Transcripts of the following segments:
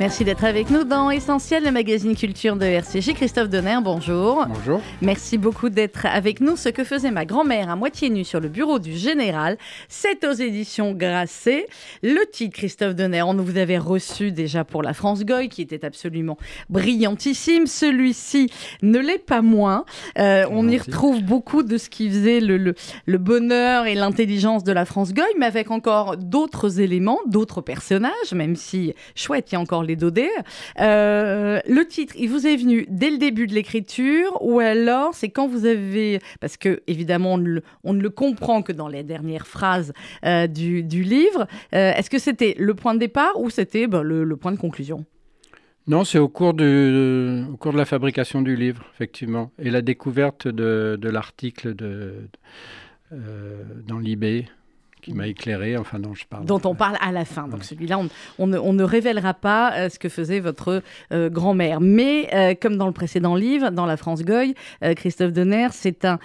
Merci d'être avec nous dans Essentiel, le magazine culture de RCJ. Christophe Donner, bonjour. Bonjour. Merci beaucoup d'être avec nous. Ce que faisait ma grand-mère à moitié nue sur le bureau du général, c'est aux éditions Grasset. Le titre, Christophe Donner, on vous avait reçu déjà pour la France Goy, qui était absolument brillantissime. Celui-ci ne l'est pas moins. Euh, on y retrouve beaucoup de ce qui faisait le, le, le bonheur et l'intelligence de la France Goy, mais avec encore d'autres éléments, d'autres personnages, même si chouette, il y a encore les Daudet. Euh, le titre, il vous est venu dès le début de l'écriture ou alors c'est quand vous avez... Parce que évidemment, on ne le, comprend que dans les dernières phrases euh, du, livre. Euh, Est-ce que c'était le point de départ ou c'était ben, le, point de conclusion? Non, c'est au, cours de, au cours de la fabrication du livre, effectivement, et la découverte de, l'article dans l'IB qui m'a éclairé, enfin dont je parle. Dont on parle à la fin. Donc ouais. celui-là, on, on, ne, on, ne, révélera pas euh, ce que faisait votre euh, grand-mère. Mais euh, comme dans le précédent livre, dans La France Goy, euh, Christophe Donner, c'est un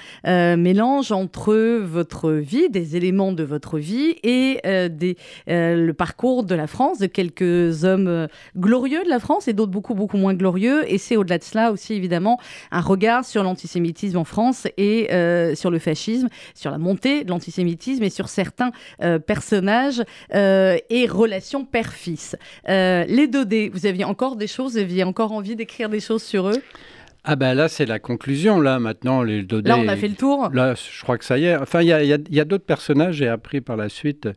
mélange entre votre vie, des éléments de votre vie et des, le parcours de la France, de quelques hommes glorieux de la France et d'autres beaucoup, beaucoup moins glorieux. Et c'est au-delà de cela aussi, évidemment, un regard sur l'antisémitisme en France et sur le fascisme, sur la montée de l'antisémitisme et sur certains euh, personnages euh, et relations père-fils. Euh, les Dodés, vous aviez encore des choses, vous aviez encore envie d'écrire des choses sur eux? Ah ben là, c'est la conclusion, là, maintenant, les Dodés... Là, on a fait le tour Là, je crois que ça y est. Enfin, il y a, y a, y a d'autres personnages, j'ai appris par la suite,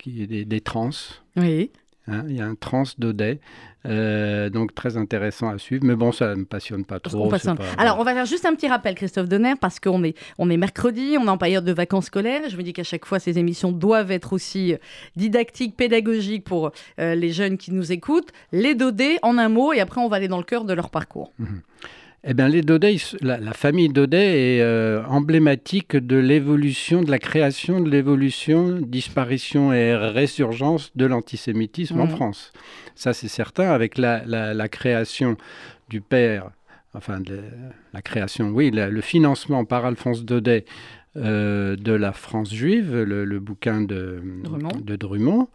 qui, des, des trans. Oui. Hein, il y a un trans Daudet, euh, donc très intéressant à suivre. Mais bon, ça ne me passionne pas trop. On pas... Alors, on va faire juste un petit rappel, Christophe Donner, parce qu'on est, on est mercredi, on est en période de vacances scolaires. Je me dis qu'à chaque fois, ces émissions doivent être aussi didactiques, pédagogiques pour euh, les jeunes qui nous écoutent. Les Dodés, en un mot, et après, on va aller dans le cœur de leur parcours. Mmh. Eh bien, les Daudet, la, la, famille Daudet est euh, emblématique de l'évolution, de la création, de l'évolution, disparition et résurgence de l'antisémitisme mmh. en France. Ça, c'est certain, avec la, la, la, création du père, enfin, de, la création, oui, le financement par Alphonse Daudet euh, de la France juive, le, le bouquin de Drummond. De Drummond.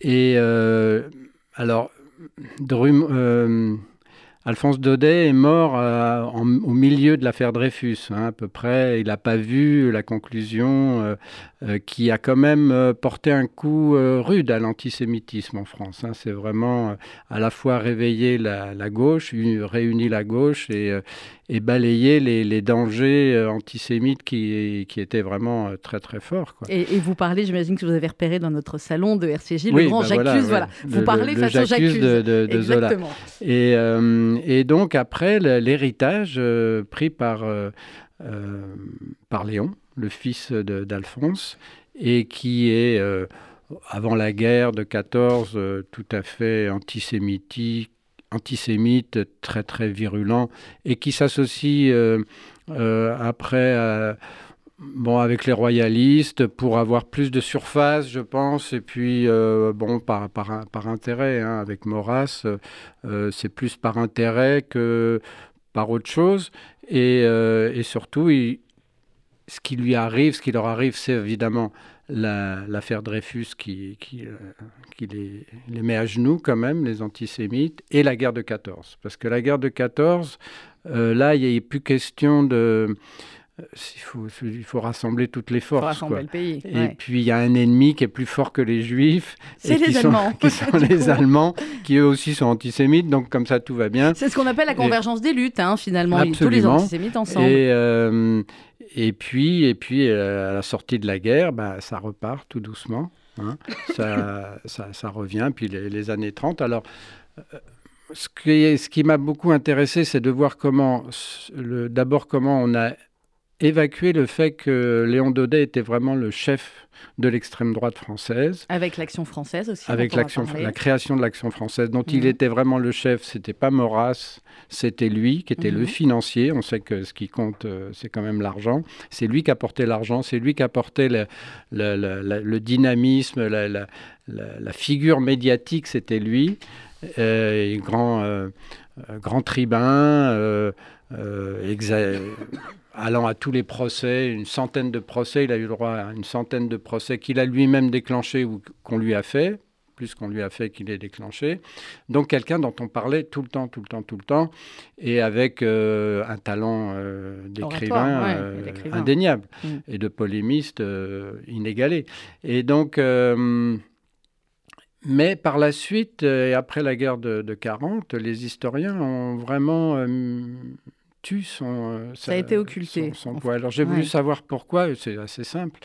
Et euh, alors, Drummond Alphonse Daudet est mort euh, au milieu de l'affaire Dreyfus, hein, à peu près. Il n'a pas vu la conclusion euh, euh, qui a quand même euh, porté un coup euh, rude à l'antisémitisme en France. Hein. C'est vraiment euh, à la fois réveiller la, gauche, réunir la gauche et, euh, et balayer les, les dangers antisémites qui, qui, étaient vraiment très très forts. Quoi. Et, et, vous parlez, j'imagine que vous avez repéré dans notre salon de RCJ, oui, le grand bah J'accuse. Voilà, voilà. Vous le, parlez le, face le J'accuse de, de, de Zola. Et, euh, et, donc après, l'héritage euh, pris par, euh, par Léon, le fils d'Alphonse, et qui est, euh, avant la guerre de 14, euh, tout à fait antisémitique, antisémite, très très virulent, et qui s'associe euh, après à bon, avec les royalistes pour avoir plus de surface, je pense, et puis euh, bon, par, par, par intérêt, hein, avec Maurras, euh, c'est plus par intérêt que par autre chose, et, euh, et surtout, ce qui lui arrive, ce qui leur arrive, c'est évidemment l'affaire la, Dreyfus qui, euh, les, met à genoux quand même, les antisémites, et la guerre de 14. Parce que la guerre de 14, euh, là, il n'y a plus question de... Il faut, il faut, rassembler toutes les forces. Quoi. Le pays, et ouais. puis il y a un ennemi qui est plus fort que les Juifs. C'est les Allemands. Qui sont les Allemands, qui eux aussi sont antisémites, donc comme ça tout va bien. C'est ce qu'on appelle la convergence et, des luttes, hein, finalement. Absolument. Tous les antisémites ensemble. Et, euh, et puis, et puis euh, à la sortie de la guerre, bah, ça repart tout doucement. Hein. ça, ça, ça, revient. Puis les, les années 30. Alors. Euh, ce qui, ce qui m'a beaucoup intéressé, c'est de voir comment, d'abord comment on a évacuer le fait que Léon Daudet était vraiment le chef de l'extrême droite française. Avec l'action française aussi. Avec l'action, la création de l'action française, dont mmh. il était vraiment le chef. C'était pas Maurras, c'était lui qui était mmh. le financier. On sait que ce qui compte, euh, c'est quand même l'argent. C'est lui qui apportait l'argent, c'est lui qui apportait le, le, le, le dynamisme, la, figure médiatique, c'était lui. grand, grand tribun, allant à tous les procès, une centaine de procès, il a eu le droit à une centaine de procès qu'il a lui-même déclenchés ou qu'on lui a fait, plus qu'on lui a fait qu'il ait déclenché. Donc quelqu'un dont on parlait tout le temps, tout le temps, tout le temps, et avec euh, un talent euh, d'écrivain euh, indéniable mm. et de polémiste inégalé. Et donc, mais par la suite, et après la guerre de, de 40, les historiens ont vraiment son, ça a été occulté. Son, Alors j'ai voulu savoir pourquoi, c'est assez simple.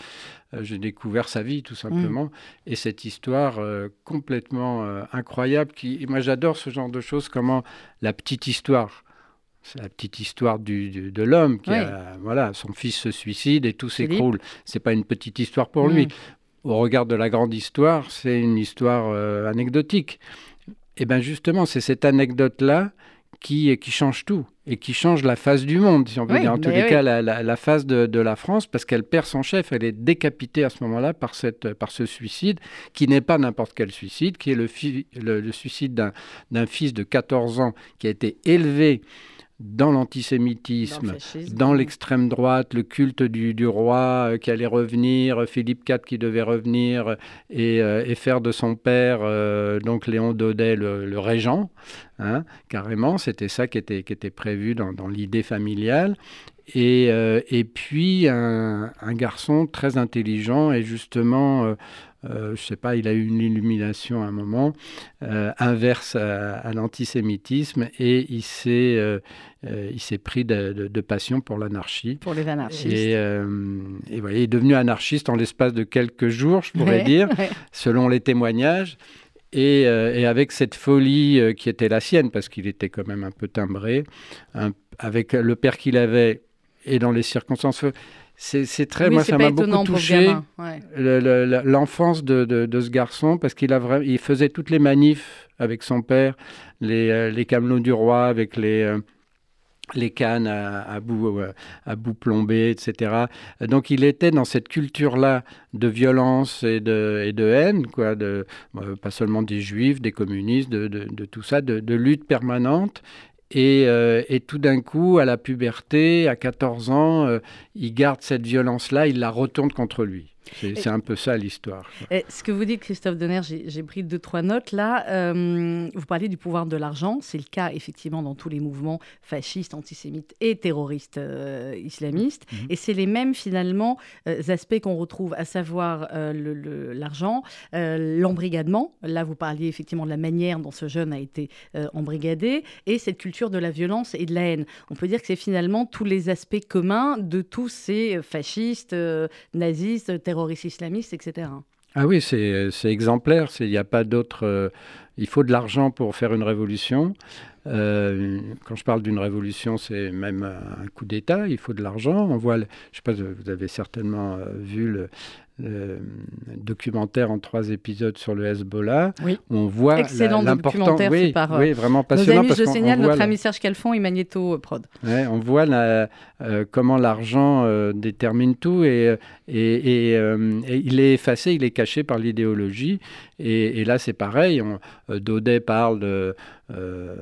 Euh, j'ai découvert sa vie tout simplement mm. et cette histoire euh, complètement euh, incroyable. Qui, moi j'adore ce genre de choses, comment la petite histoire. C'est la petite histoire du, de l'homme qui a, voilà, son fils se suicide et tout s'écroule. C'est pas une petite histoire pour lui. Mm. Au regard de la grande histoire, c'est une histoire anecdotique. Et bien justement, c'est cette anecdote-là qui, qui change tout et qui change la face du monde, si on veut dire. En tous les cas, la, la, face de, la France, parce qu'elle perd son chef. Elle est décapitée à ce moment-là par, cette, par ce suicide, qui n'est pas n'importe quel suicide, qui est le, le suicide d'un fils de 14 ans qui a été élevé dans l'antisémitisme, dans l'extrême droite, le culte du, roi euh, qui allait revenir, Philippe IV qui devait revenir et, euh, faire de son père, euh, donc Léon Daudet, le, régent, hein, carrément, c'était ça qui était, qui était prévu dans, l'idée familiale. Et, et puis un, garçon très intelligent et justement euh, je sais pas, il a eu une illumination à un moment, euh, inverse à, l'antisémitisme, et il s'est, euh, il s'est pris de, passion pour l'anarchie. Pour les anarchistes. Et, et voilà, il est devenu anarchiste en l'espace de quelques jours, je pourrais dire, selon les témoignages. Et, et, avec cette folie qui était la sienne, parce qu'il était quand même un peu timbré, avec le père qu'il avait et dans les circonstances c'est très, moi, ça m'a beaucoup touché l'enfance de, de, ce garçon parce qu'il a il faisait toutes les manifs avec son père, les, euh, les camelots du roi avec les euh, les cannes à, bout, euh, à bout plombé, etc. Donc il était dans cette culture-là de violence et de, et de haine, quoi, de, pas seulement des juifs, des communistes, de, de, de tout ça, de, lutte permanente. Euh, et, tout d'un coup, à la puberté, à 14 ans, euh, il garde cette violence-là, il la retourne contre lui. C'est un peu ça l'histoire. Ce que vous dites, Christophe Donner, j'ai pris deux, trois notes là. Euh, vous parlez du pouvoir de l'argent. C'est le cas effectivement dans tous les mouvements fascistes, antisémites et terroristes euh, islamistes. Mhm. Et c'est les mêmes finalement euh, aspects qu'on retrouve, à savoir l'argent, l'embrigadement. Là, vous parliez effectivement de la manière dont ce jeune a été embrigadé et cette culture de la violence et de la haine. On peut dire que c'est finalement tous les aspects communs de tous ces fascistes, nazistes, terroristes islamistes, etc. Ah oui, c'est exemplaire. Il n'y a pas d'autre. Euh, il faut de l'argent pour faire une révolution. Euh, quand je parle d'une révolution, c'est même un coup d'État. Il faut de l'argent. On voit, je sais pas, vous avez certainement euh, vu le, le documentaire en trois épisodes sur le Hezbollah. Oui. On voit l'importance. Oui, par oui, vraiment passionnant. Nos amis, je signale, notre ami Serge Calfon et Magneto euh, Prod. Ouais, on voit la, euh, comment l'argent euh, détermine tout et, et, et, il est effacé, il est caché par l'idéologie. Et, là, c'est pareil. On, Daudet parle de euh,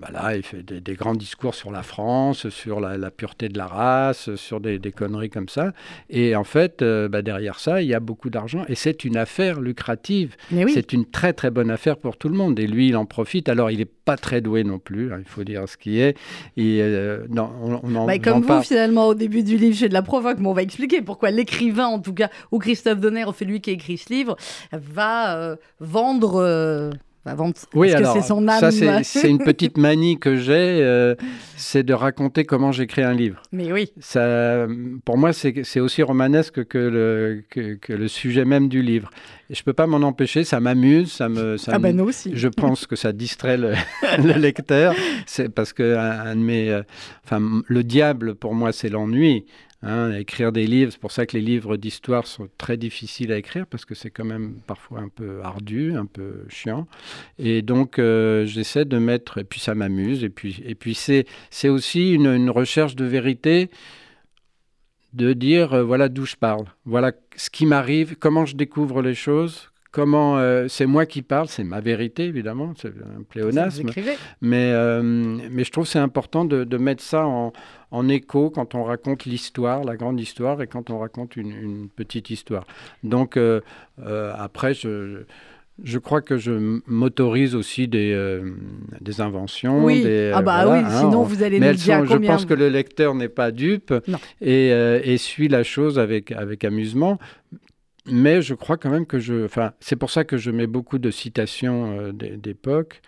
bah il fait des, grands discours sur la France, sur la, pureté de la race, sur des, conneries comme ça. Et en fait, euh, bah, derrière ça, il y a beaucoup d'argent. Et c'est une affaire lucrative. C'est une très très bonne affaire pour tout le monde. Et lui, il en profite. Alors, il n'est pas très doué non plus, hein, il faut dire ce qui est. Et, euh, non, on, en bah, comme vous, finalement, au début du livre, j'ai de la provoque, mais on va expliquer pourquoi l'écrivain, en tout cas, ou Christophe Donner, fait lui qui a écrit ce livre, va vendre oui, alors, c'est son âme Ça, c'est une petite manie que j'ai, euh, c'est de raconter comment j'écris un livre. Mais oui. Ça, pour moi, c'est aussi romanesque que le, que, le sujet même du livre. Et je ne peux pas m'en empêcher, ça m'amuse, ça me... Ça ah ben nous aussi. Je pense que ça distrait le, le lecteur, c'est parce que un, de mes... Euh, enfin, le diable, pour moi, c'est l'ennui. Hein, écrire des livres, c'est pour ça que les livres d'histoire sont très difficiles à écrire parce que c'est quand même parfois un peu ardu, un peu chiant. Et donc euh, j'essaie de mettre, et puis ça m'amuse, et puis, et puis c'est, c'est aussi une, recherche de vérité, de dire euh, voilà d'où je parle, voilà ce qui m'arrive, comment je découvre les choses, comment euh, c'est moi qui parle, c'est ma vérité évidemment, c'est un pléonasme. Mais, euh, mais je trouve c'est important de, mettre ça en, en, écho quand on raconte l'histoire, la grande histoire, et quand on raconte une, petite histoire. Donc euh, après, je, je crois que je m'autorise aussi des, des inventions. Oui, des, ah bah oui, sinon vous allez nous dire Je pense que le lecteur n'est pas dupe et, et, suit la chose avec, avec amusement mais je crois quand même que je. Enfin, c'est pour ça que je mets beaucoup de citations euh, d'époque,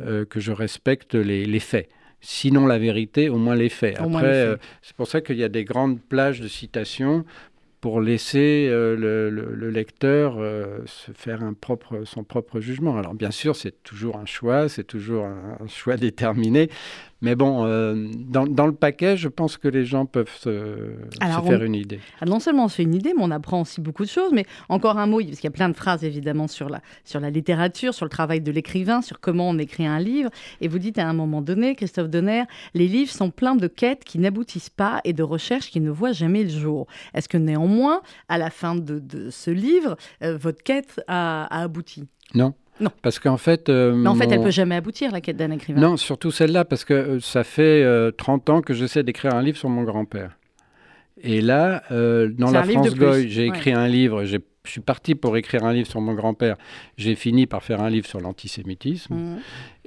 euh, que je respecte les, faits. Sinon la vérité, au moins les faits. Après, euh, c'est pour ça qu'il y a des grandes plages de citations pour laisser le, lecteur se faire un propre, son propre jugement. Alors bien sûr, c'est toujours un choix, c'est toujours un, choix déterminé, mais bon, euh, dans, le paquet, je pense que les gens peuvent se, faire une idée. Ah, non seulement on se fait une idée, mais on apprend aussi beaucoup de choses. Mais encore un mot, parce qu'il y a plein de phrases évidemment sur la, sur la littérature, sur le travail de l'écrivain, sur comment on écrit un livre. Et vous dites à un moment donné, Christophe Donner, les livres sont pleins de quêtes qui n'aboutissent pas et de recherches qui ne voient jamais le jour. Est-ce que néanmoins, à la fin de, ce livre, euh, votre quête a abouti? Non. Non. Parce qu'en fait. Euh, Mais en fait, elle peut jamais aboutir, la quête d'un écrivain. Non, surtout celle-là, parce que euh, ça fait 30 euh, ans que j'essaie d'écrire un livre sur mon grand-père. Et là, dans La France Goy, j'ai écrit un livre, je suis parti pour écrire un livre sur mon grand-père. J'ai fini par faire un livre sur l'antisémitisme. Mmh.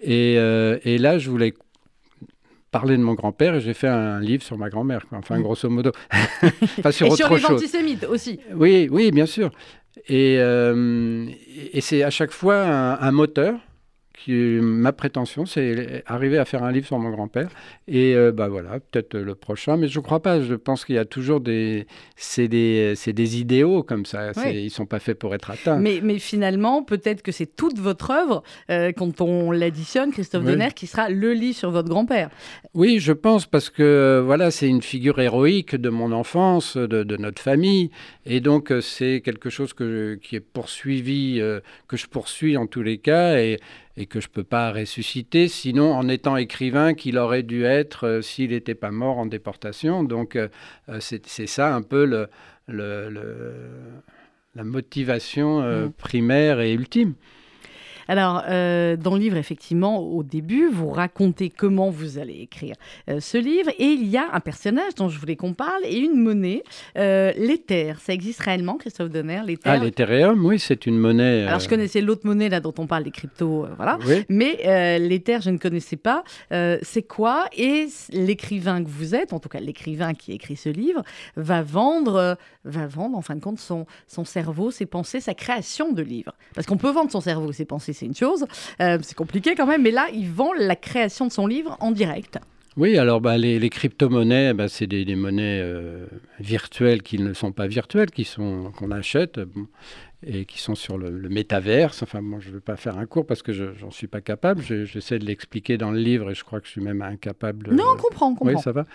Et, et, là, je voulais parler de mon grand-père et j'ai fait un livre sur ma grand-mère, enfin mmh. grosso modo. enfin, sur et sur les antisémites aussi. Oui, oui, bien sûr. Euh, et, c'est à chaque fois un moteur ma prétention, c'est arriver à faire un livre sur mon grand-père. Et euh, bah voilà, peut-être le prochain, mais je ne crois pas. Je pense qu'il y a toujours des, c'est des, des idéaux comme ça. Ils ne sont pas faits pour être atteints. Mais, mais finalement, peut-être que c'est toute votre œuvre euh, quand on l'additionne, Christophe Donner, qui sera le livre sur votre grand-père. Oui, je pense parce que euh, voilà, c'est une figure héroïque de mon enfance, de, de notre famille, et donc c'est quelque chose que qui est poursuivi, que je poursuis en tous les cas, et et que je ne peux pas ressusciter, sinon en étant écrivain qu'il aurait dû être euh, s'il n'était pas mort en déportation. Donc euh, euh, c'est ça un peu le, la motivation mmh. primaire et ultime. Alors, euh, dans le livre, effectivement, au début, vous racontez comment vous allez écrire euh, ce livre. Et il y a un personnage dont je voulais qu'on parle et une monnaie, euh, l'Ether. Ça existe réellement, Christophe Donner, l'Ether Ah, l'Ethereum, oui, c'est une monnaie. Alors, je connaissais l'autre monnaie là dont on parle, les cryptos, voilà. Mais l'Ether, je ne connaissais pas. c'est quoi? Et l'écrivain que vous êtes, en tout cas l'écrivain qui écrit ce livre, va vendre, va vendre en fin de compte son, son cerveau, ses pensées, sa création de livre. Parce qu'on peut vendre son cerveau, ses pensées, c'est une chose. Euh, c'est compliqué quand même, mais là, il vend la création de son livre en direct. Oui, alors bah, les, crypto-monnaies, bah, c'est des, monnaies euh, virtuelles qui ne sont pas virtuelles, qui sont qu'on achète et qui sont sur le, métaverse. Enfin, bon, je ne vais pas faire un cours parce que je n'en suis pas capable. J'essaie de l'expliquer dans le livre et je crois que je suis même incapable. Non, on comprend, on comprend. Oui, ça va.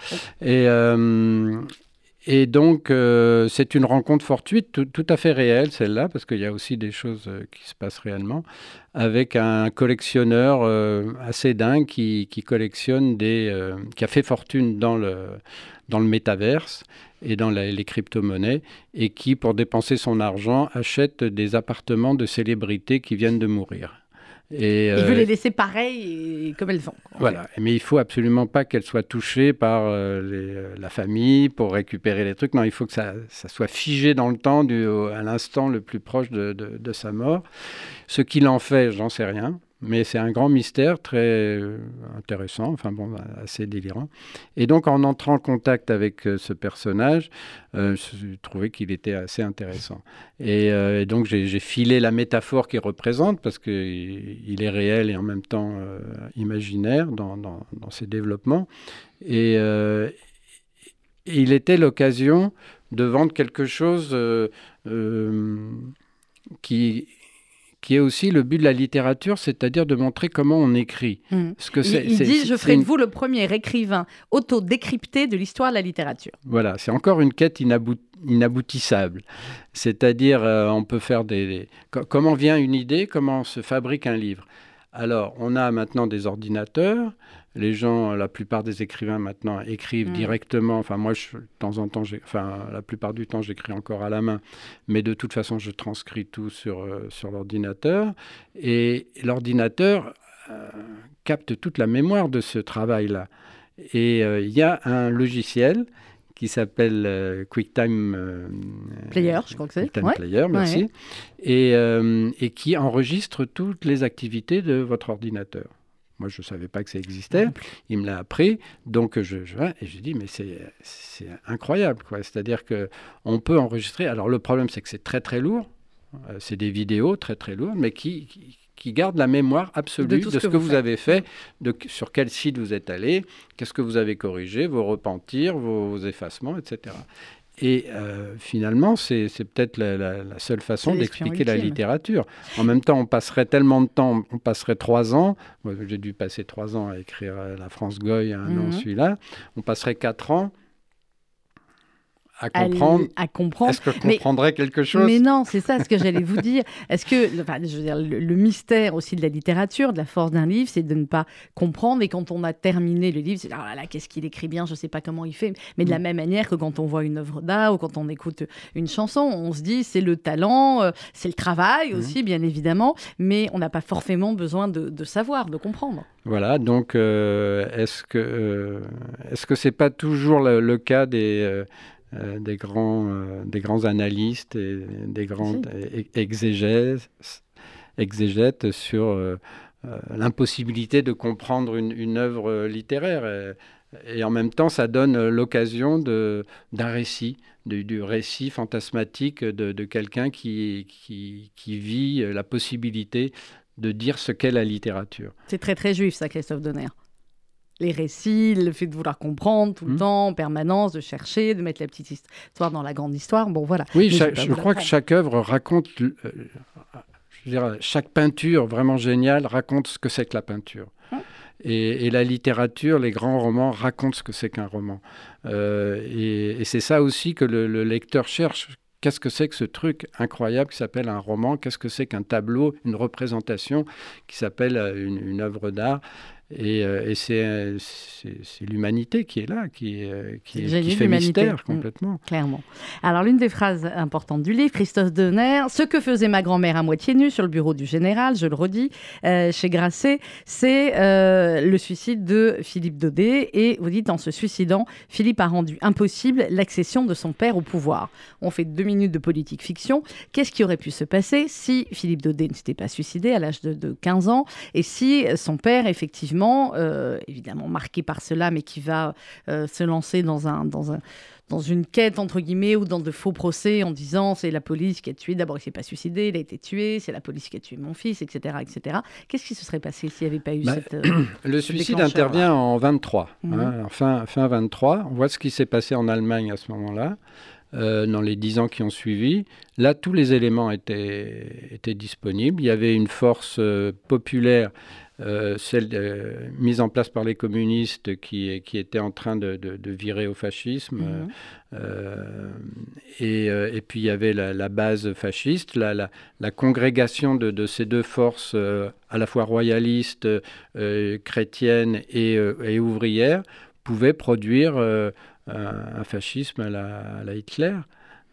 Et, euh, et donc, euh, c'est une rencontre fortuite, tout, à fait réelle, celle-là, parce qu'il y a aussi des choses euh, qui se passent réellement, avec un collectionneur euh, assez dingue qui, collectionne des. qui a fait fortune dans le, dans le métaverse et dans les crypto-monnaies, et qui, pour dépenser son argent, achète des appartements de célébrités qui viennent de mourir. Et, il veut euh, les laisser pareilles comme elles sont. Voilà, mais il faut absolument pas qu'elles soient touchées par euh, euh, la famille pour récupérer les trucs. Non, il faut que ça, soit figé dans le temps, du, à l'instant le plus proche de, de sa mort. Ce qu'il en fait, j'en sais rien. Mais c'est un grand mystère très euh, intéressant, enfin bon, assez délirant. Et donc en entrant en contact avec euh, ce personnage, euh, je trouvais qu'il était assez intéressant. Et, donc j'ai filé la métaphore qu'il représente, parce qu'il est réel et en même temps imaginaire dans, ses développements. Et il était l'occasion de vendre quelque chose qui qui est aussi le but de la littérature, c'est-à-dire de montrer comment on écrit. Mmh. Ce que il, il dit, je ferai de vous le premier écrivain auto-décrypté de l'histoire de la littérature. Voilà, c'est encore une quête inaboutissable. C'est-à-dire, euh, on peut faire des, Comment vient une idée, comment se fabrique un livre Alors, on a maintenant des ordinateurs. Les gens, la plupart des écrivains maintenant écrivent Mm. directement. Enfin, moi, je- de temps en temps, enfin, la plupart du temps, j'écris encore à la main. Mais de toute façon, je transcris tout sur, euh, sur l'ordinateur. Et l'ordinateur euh, capte toute la mémoire de ce travail-là. Et euh, il y a un logiciel qui s'appelle euh, QuickTime euh, Player, je crois que c'est. QuickTime Ouais. Player, merci. ouais. Et, euh, et qui enregistre toutes les activités de votre ordinateur. Moi, je ne savais pas que ça existait. Il me l'a appris. Donc, je, je et je dis, mais c'est incroyable. C'est-à-dire qu'on peut enregistrer. Alors, le problème, c'est que c'est très, très lourd. Euh, c'est des vidéos très, très lourdes, mais qui, qui, qui gardent la mémoire absolue De ce que, que vous avez fait, de, sur quel site vous êtes allé, qu'est-ce que vous avez corrigé, vos repentirs, vos, vos effacements, etc. Et euh, finalement, c'est peut-être la, la- la seule façon d'expliquer la littérature. En même temps, on passerait tellement de temps, on passerait trois ans, j'ai dû passer trois ans à écrire euh, La France Goy, un an Mhm. celui-là, on passerait quatre ans à comprendre. à comprendre. Est-ce que je Mais- comprendrais quelque chose? Mais non, c'est ça ce que j'allais vous dire. Est-ce que enfin, je veux dire, le, le mystère aussi de la littérature, de la force d'un livre, c'est de ne pas comprendre. Et quand on a terminé le livre, c'est ah là là, qu'est-ce qu'il écrit bien, je ne sais pas comment il fait. Mais de la Mm. même manière que quand on voit une œuvre d'art ou quand on écoute une chanson, on se dit c'est le talent, euh, c'est le travail Mm. aussi, bien évidemment. Mais on n'a pas forcément besoin de, de savoir, de comprendre. Voilà, donc euh, est-ce que euh, est-ce que c'est pas toujours le, le cas des euh, des grands euh, des grands analystes et des grands e- exégètes exégètes sur euh, l'impossibilité de comprendre une, une œuvre littéraire et, et en même temps ça donne l'occasion d'un récit du, du récit fantasmatique de, de quelqu'un qui, qui qui vit la possibilité de dire ce qu'est la littérature. C'est très très juif ça, Christophe Donner. Les récits, le fait de vouloir comprendre tout le Mm. temps, en permanence, de chercher, de mettre la petite histoire dans la grande histoire. Bon, voilà. Oui, je chaque- crois que chaque œuvre raconte, euh, je chaque peinture vraiment géniale raconte ce que c'est que la peinture. Hum. Et, et la littérature, les grands romans racontent ce que c'est qu'un roman. Euh, et et c'est ça aussi que le, le lecteur cherche. Qu'est-ce que c'est que ce truc incroyable qui s'appelle un roman? Qu'est-ce que c'est qu'un tableau, une représentation qui s'appelle euh, une, une œuvre d'art? Et, euh, et c'est, euh, c'est, l'humanité qui est là, qui, euh, qui, qui fait mystère Mm. complètement. Clairement. Alors, l'une des phrases importantes du livre, Christophe Donner, ce que faisait ma grand-mère à moitié nue sur le bureau du général, je le redis, euh, chez Grasset, c'est euh, le suicide de Philippe Daudet. Et vous dites, en se suicidant, Philippe a rendu impossible l'accession de son père au pouvoir. On fait deux minutes de politique fiction. Qu'est-ce qui aurait pu se passer si Philippe Daudet ne s'était pas suicidé à l'âge de, de 15 ans et si son père, effectivement, euh, évidemment marqué par cela, mais qui va euh, se lancer dans un... Dans un dans une quête, entre guillemets, ou dans de faux procès en disant c'est la police qui a tué. D'abord, il s'est pas suicidé, il a été tué, c'est la police qui a tué mon fils, etc. etc. Qu'est-ce qui se serait passé s'il n'y avait pas eu Bah, cette. euh, Le ce suicide intervient en 23, Mhm. hein, en fin, fin 23. On voit ce qui s'est passé en Allemagne à ce moment-là, euh, dans les dix ans qui ont suivi. Là, tous les éléments étaient, étaient disponibles. Il y avait une force euh, populaire, euh, celle mise en place par les communistes, qui, qui était en train de, de- de virer au fascisme. mhm. Et, et puis il y avait la, la base fasciste, la, la- la congrégation de, de ces deux forces à la fois royalistes, chrétiennes et, et ouvrières pouvait produire euh, un, un fascisme à la, à la Hitler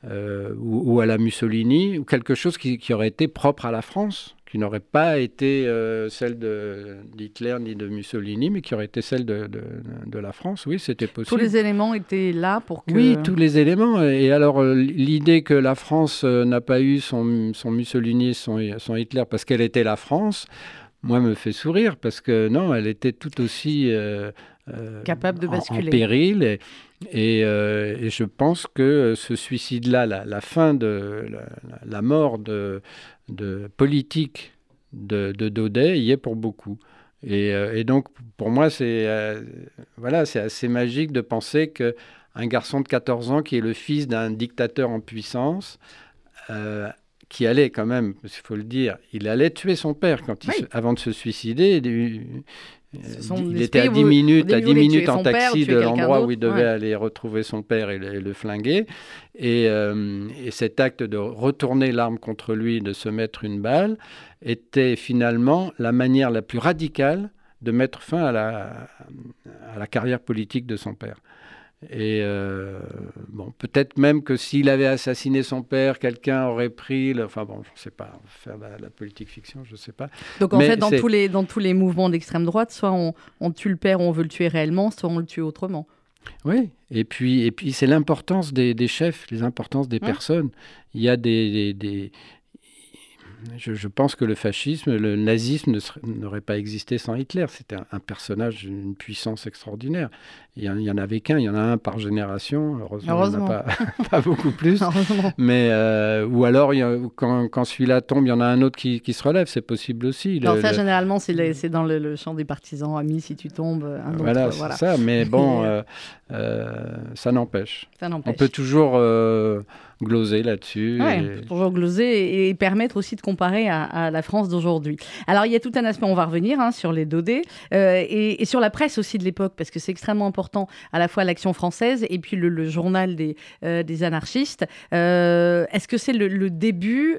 euh, ou, ou à la Mussolini, ou quelque chose qui, qui aurait été propre à la France, qui n'aurait pas été euh, celle d'Hitler ni de Mussolini, mais qui aurait été celle de, de- de la France. Oui, c'était Tous possible. les éléments étaient là pour que. Oui, tous les éléments. Et alors, euh, l'idée que la France euh, n'a pas eu son, son Mussolini, son, son Hitler, parce qu'elle était la France, moi, me fait sourire, parce que non, elle était tout aussi euh, Capable de en- En, basculer. péril. Et, et, euh, et je pense que ce suicide-là, la, la fin de la, mort de, de politique de, de Daudet, y est pour beaucoup. Et, euh, et donc, pour moi, c'est euh, voilà, c'est assez magique de penser que un garçon de 14 ans qui est le fils d'un dictateur en puissance, euh, qui allait quand même, il faut le dire, il allait tuer son père quand il Oui. se- avant de se suicider. Il- il était à 10 minutes, à 10 minutes en taxi de l'endroit où il devait aller retrouver son père et le, flinguer. Et, et, cet acte de retourner l'arme contre lui, de se mettre une balle, était finalement la manière la plus radicale de mettre fin à la, à la carrière politique de son père. Et euh, bon, peut-être même que s'il avait assassiné son père, quelqu'un aurait pris. Le... Enfin bon, je ne sais pas, faire la, la, politique fiction, je ne sais pas. Donc en fait, dans tous, les, dans tous les mouvements d'extrême droite, soit on, on, tue le père, on veut le tuer réellement, soit on le tue autrement. Oui, et puis, et puis c'est l'importance des, des, chefs, l'importance des mmh. personnes. Il y a des, des, je, pense que le fascisme, le nazisme n'aurait pas existé sans Hitler. C'était un, personnage d'une puissance extraordinaire. Il n'y en, avait qu'un, il y en a un par génération. Heureusement, il n'y en a pas, beaucoup plus. Mais, euh, ou alors, quand, celui-là tombe, il y en a un autre qui, se relève. C'est possible aussi. Non, ça, généralement, c'est dans le, champ des partisans. Amis, si tu tombes, un autre. Voilà, c'est ça. Mais bon, euh, euh, ça n'empêche. On peut toujours gloser là-dessus. Oui, toujours gloser et, permettre aussi de comparer à, la France d'aujourd'hui. Alors, il y a tout un aspect, on va revenir hein, sur les dodés euh, et, sur la presse aussi de l'époque, parce que c'est extrêmement important à la fois l'Action française et puis le, journal des, euh, des anarchistes. Euh, est-ce que c'est le, début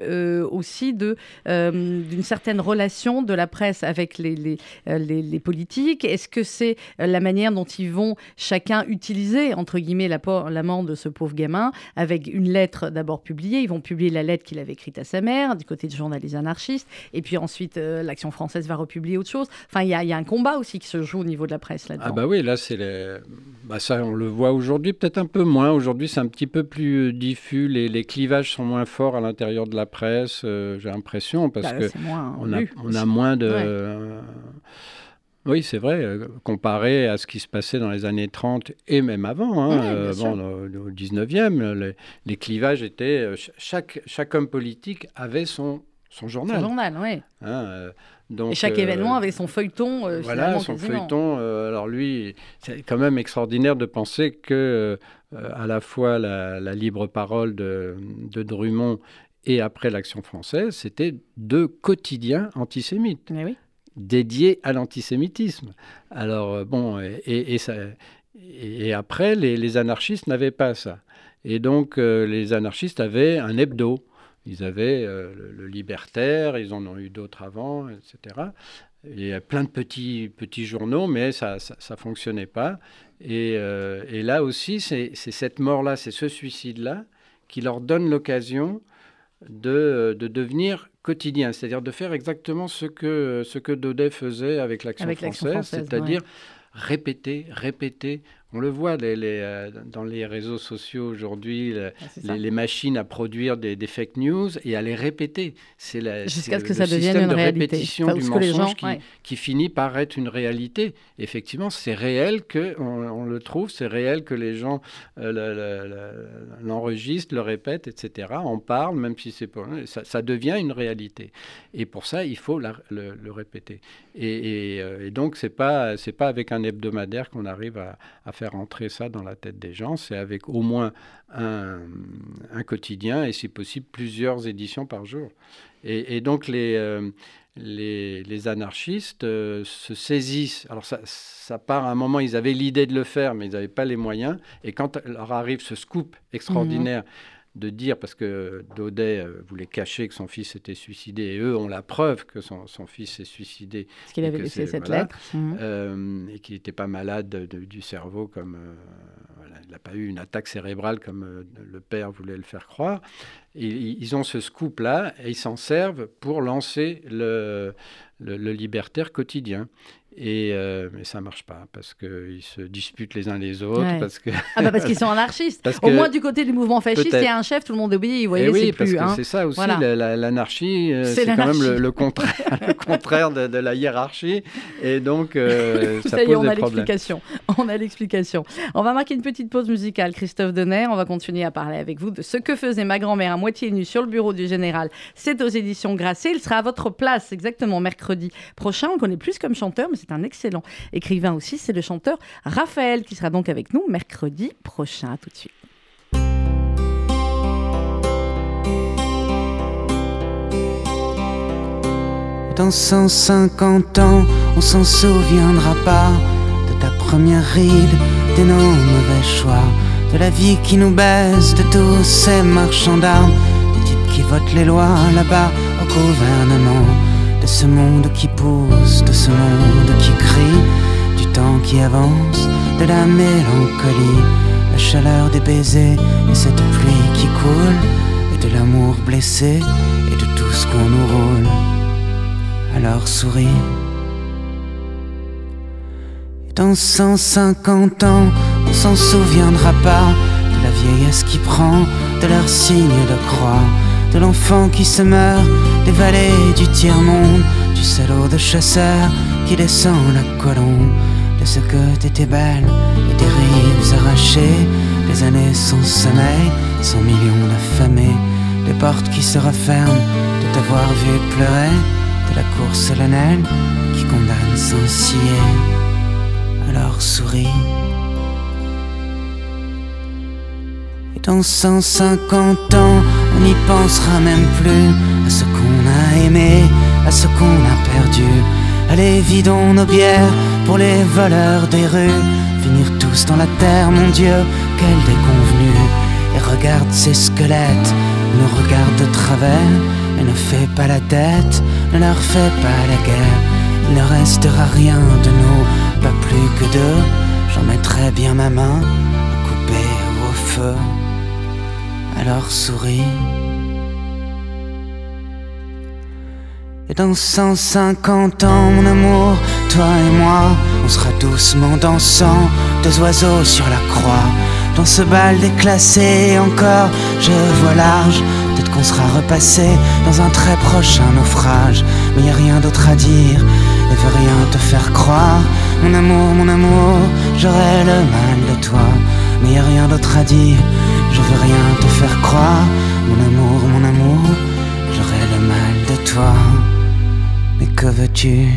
aussi d'une certaine relation de la presse avec les, les, les, politiques? Est-ce que c'est la manière dont ils vont chacun utiliser, entre guillemets, la, la mort de ce pauvre gamin avec une lettre d'abord publiée. Ils vont publier la lettre qu'il avait écrite à sa mère, du côté du journal des anarchistes. Et puis ensuite, euh, l'Action française va republier autre chose. Enfin, il y, a un combat aussi qui se joue au niveau de la presse là-dedans. Ah bah oui, là, c'est les... bah ça, on le voit aujourd'hui, peut-être un peu moins. Aujourd'hui, c'est un petit peu plus euh, diffus. Les, les, clivages sont moins forts à l'intérieur de la presse, euh, j'ai l'impression, parce qu'on bah, que on a, on a moins de... Oui, c'est vrai, euh, comparé à ce qui se passait dans les années 30 et même avant, hein, euh, au 19e, les, clivages étaient... Euh, chaque, chaque homme politique avait son, son journal. Son journal, oui. Hein, donc, et chaque événement avait son feuilleton. voilà, son feuilleton. alors lui, c'est quand même extraordinaire de penser que à la fois la, libre parole de, de Drummond et après l'Action française, c'était deux quotidiens antisémites. Mais oui dédié à l'antisémitisme. Alors, euh, bon, et, après, les, anarchistes n'avaient pas ça. Et donc, euh, les anarchistes avaient un hebdo. Ils avaient euh, le, Libertaire, ils en ont eu d'autres avant, etc. Il y a plein de petits, petits journaux, mais ça ne fonctionnait pas. Et, là aussi, c'est cette mort-là, c'est ce suicide-là qui leur donne l'occasion de devenir quotidien, c'est-à-dire de faire exactement ce que, ce que Daudet faisait avec l'Action française, c'est-à-dire répéter, répéter, on le voit les, euh, dans les réseaux sociaux aujourd'hui, ah, les, machines à produire des, fake news et à les répéter. C'est jusqu'à ce que ça devienne une réalité. répétition du mensonge qui, finit par être une réalité. Effectivement, c'est réel que on, le trouve, c'est réel que les gens euh, l'enregistrent, le, répètent, etc. On parle, même si c'est pas, ça, ça, devient une réalité. Et pour ça, il faut le, répéter. Et, euh, et, donc, c'est pas c'est pas avec un hebdomadaire qu'on arrive à, à faire faire entrer ça dans la tête des gens, c'est avec au moins un, quotidien et si possible plusieurs éditions par jour. Et, donc les, euh, les, les, anarchistes euh, se saisissent. Alors ça, ça part à un moment, ils avaient l'idée de le faire, mais ils n'avaient pas les moyens. Et quand leur arrive ce scoop extraordinaire, de dire, parce que Daudet euh, voulait cacher que son fils s'était suicidé, et eux ont la preuve que son, son fils s'est suicidé. Parce qu'il avait laissé cette lettre. Mhm. Euh, et qu'il n'était pas malade du cerveau, comme euh, voilà, il n'a pas eu une attaque cérébrale comme le père voulait le faire croire. Et, ils ont ce scoop-là, et ils s'en servent pour lancer le, le, le libertaire quotidien. Et euh, mais ça marche pas parce qu'ils se disputent les uns les autres. Parce que... ah bah parce qu'ils sont anarchistes. Au moins du côté du mouvement fasciste, il y a un chef, tout le monde obéit. Vous voyez, eh oui, parce que hein. c'est ça aussi, l'anarchie, euh, c'est quand même le, contraire, le contraire de, la hiérarchie. Et donc, euh, ça, pose on a l'explication. On a l'explication. On va marquer une petite pause musicale, Christophe Denner. On va continuer à parler avec vous de ce que faisait ma grand-mère à moitié nue sur le bureau du général. C'est aux éditions Grasset. Il sera à votre place exactement mercredi prochain. On connaît plus comme chanteur, mais c'est un excellent écrivain aussi. C'est le chanteur Raphaël qui sera donc avec nous mercredi prochain. tout de suite. Dans 150 ans, on s'en souviendra pas de ta première ride, de nos mauvais choix, de la vie qui nous baisse, de tous ces marchands d'armes, des types qui votent les lois là-bas au gouvernement, de ce monde qui pousse, de ce monde qui crie, du temps qui avance, de la mélancolie, la chaleur des baisers et cette pluie qui coule, et de l'amour blessé et de tout ce qu'on nous roule alors souris. Et dans 150 ans, on s'en souviendra pas de la vieillesse qui prend de leurs signes de croix, de l'enfant qui se meurt, des vallées du tiers-monde, du salaud de chasseur qui descend la colombe, de ce que t'étais belle et des rives arrachées, des années sans sommeil, cent millions d'affamés, des portes qui se referment de t'avoir vu pleurer de la cour solennelle qui condamne sans scier. Alors souris. Et dans 150 ans, on n'y pensera même plus à ce qu'on a aimé, à ce qu'on a perdu. Allez, vidons nos bières pour les voleurs des rues. Finir tous dans la terre, mon Dieu, quelle déconvenue. Et regarde ces squelettes, nous regardent de travers et ne fais pas la tête, ne leur fais pas la guerre. Il ne restera rien de nous, pas plus que deux. J'en mettrai bien ma main à couper au feu. Alors souris. Dans 150 ans, mon amour, toi et moi, on sera doucement dansant, deux oiseaux sur la croix. Dans ce bal déclassé, encore, je vois large. Peut-être qu'on sera repassé dans un très prochain naufrage. Mais y a rien d'autre à dire, et veut rien te faire croire. Mon amour, mon amour, j'aurai le mal de toi. Mais y a rien d'autre à dire, je veux rien te faire croire. Mon amour, mon amour, j'aurai le mal de toi. Que veux-tu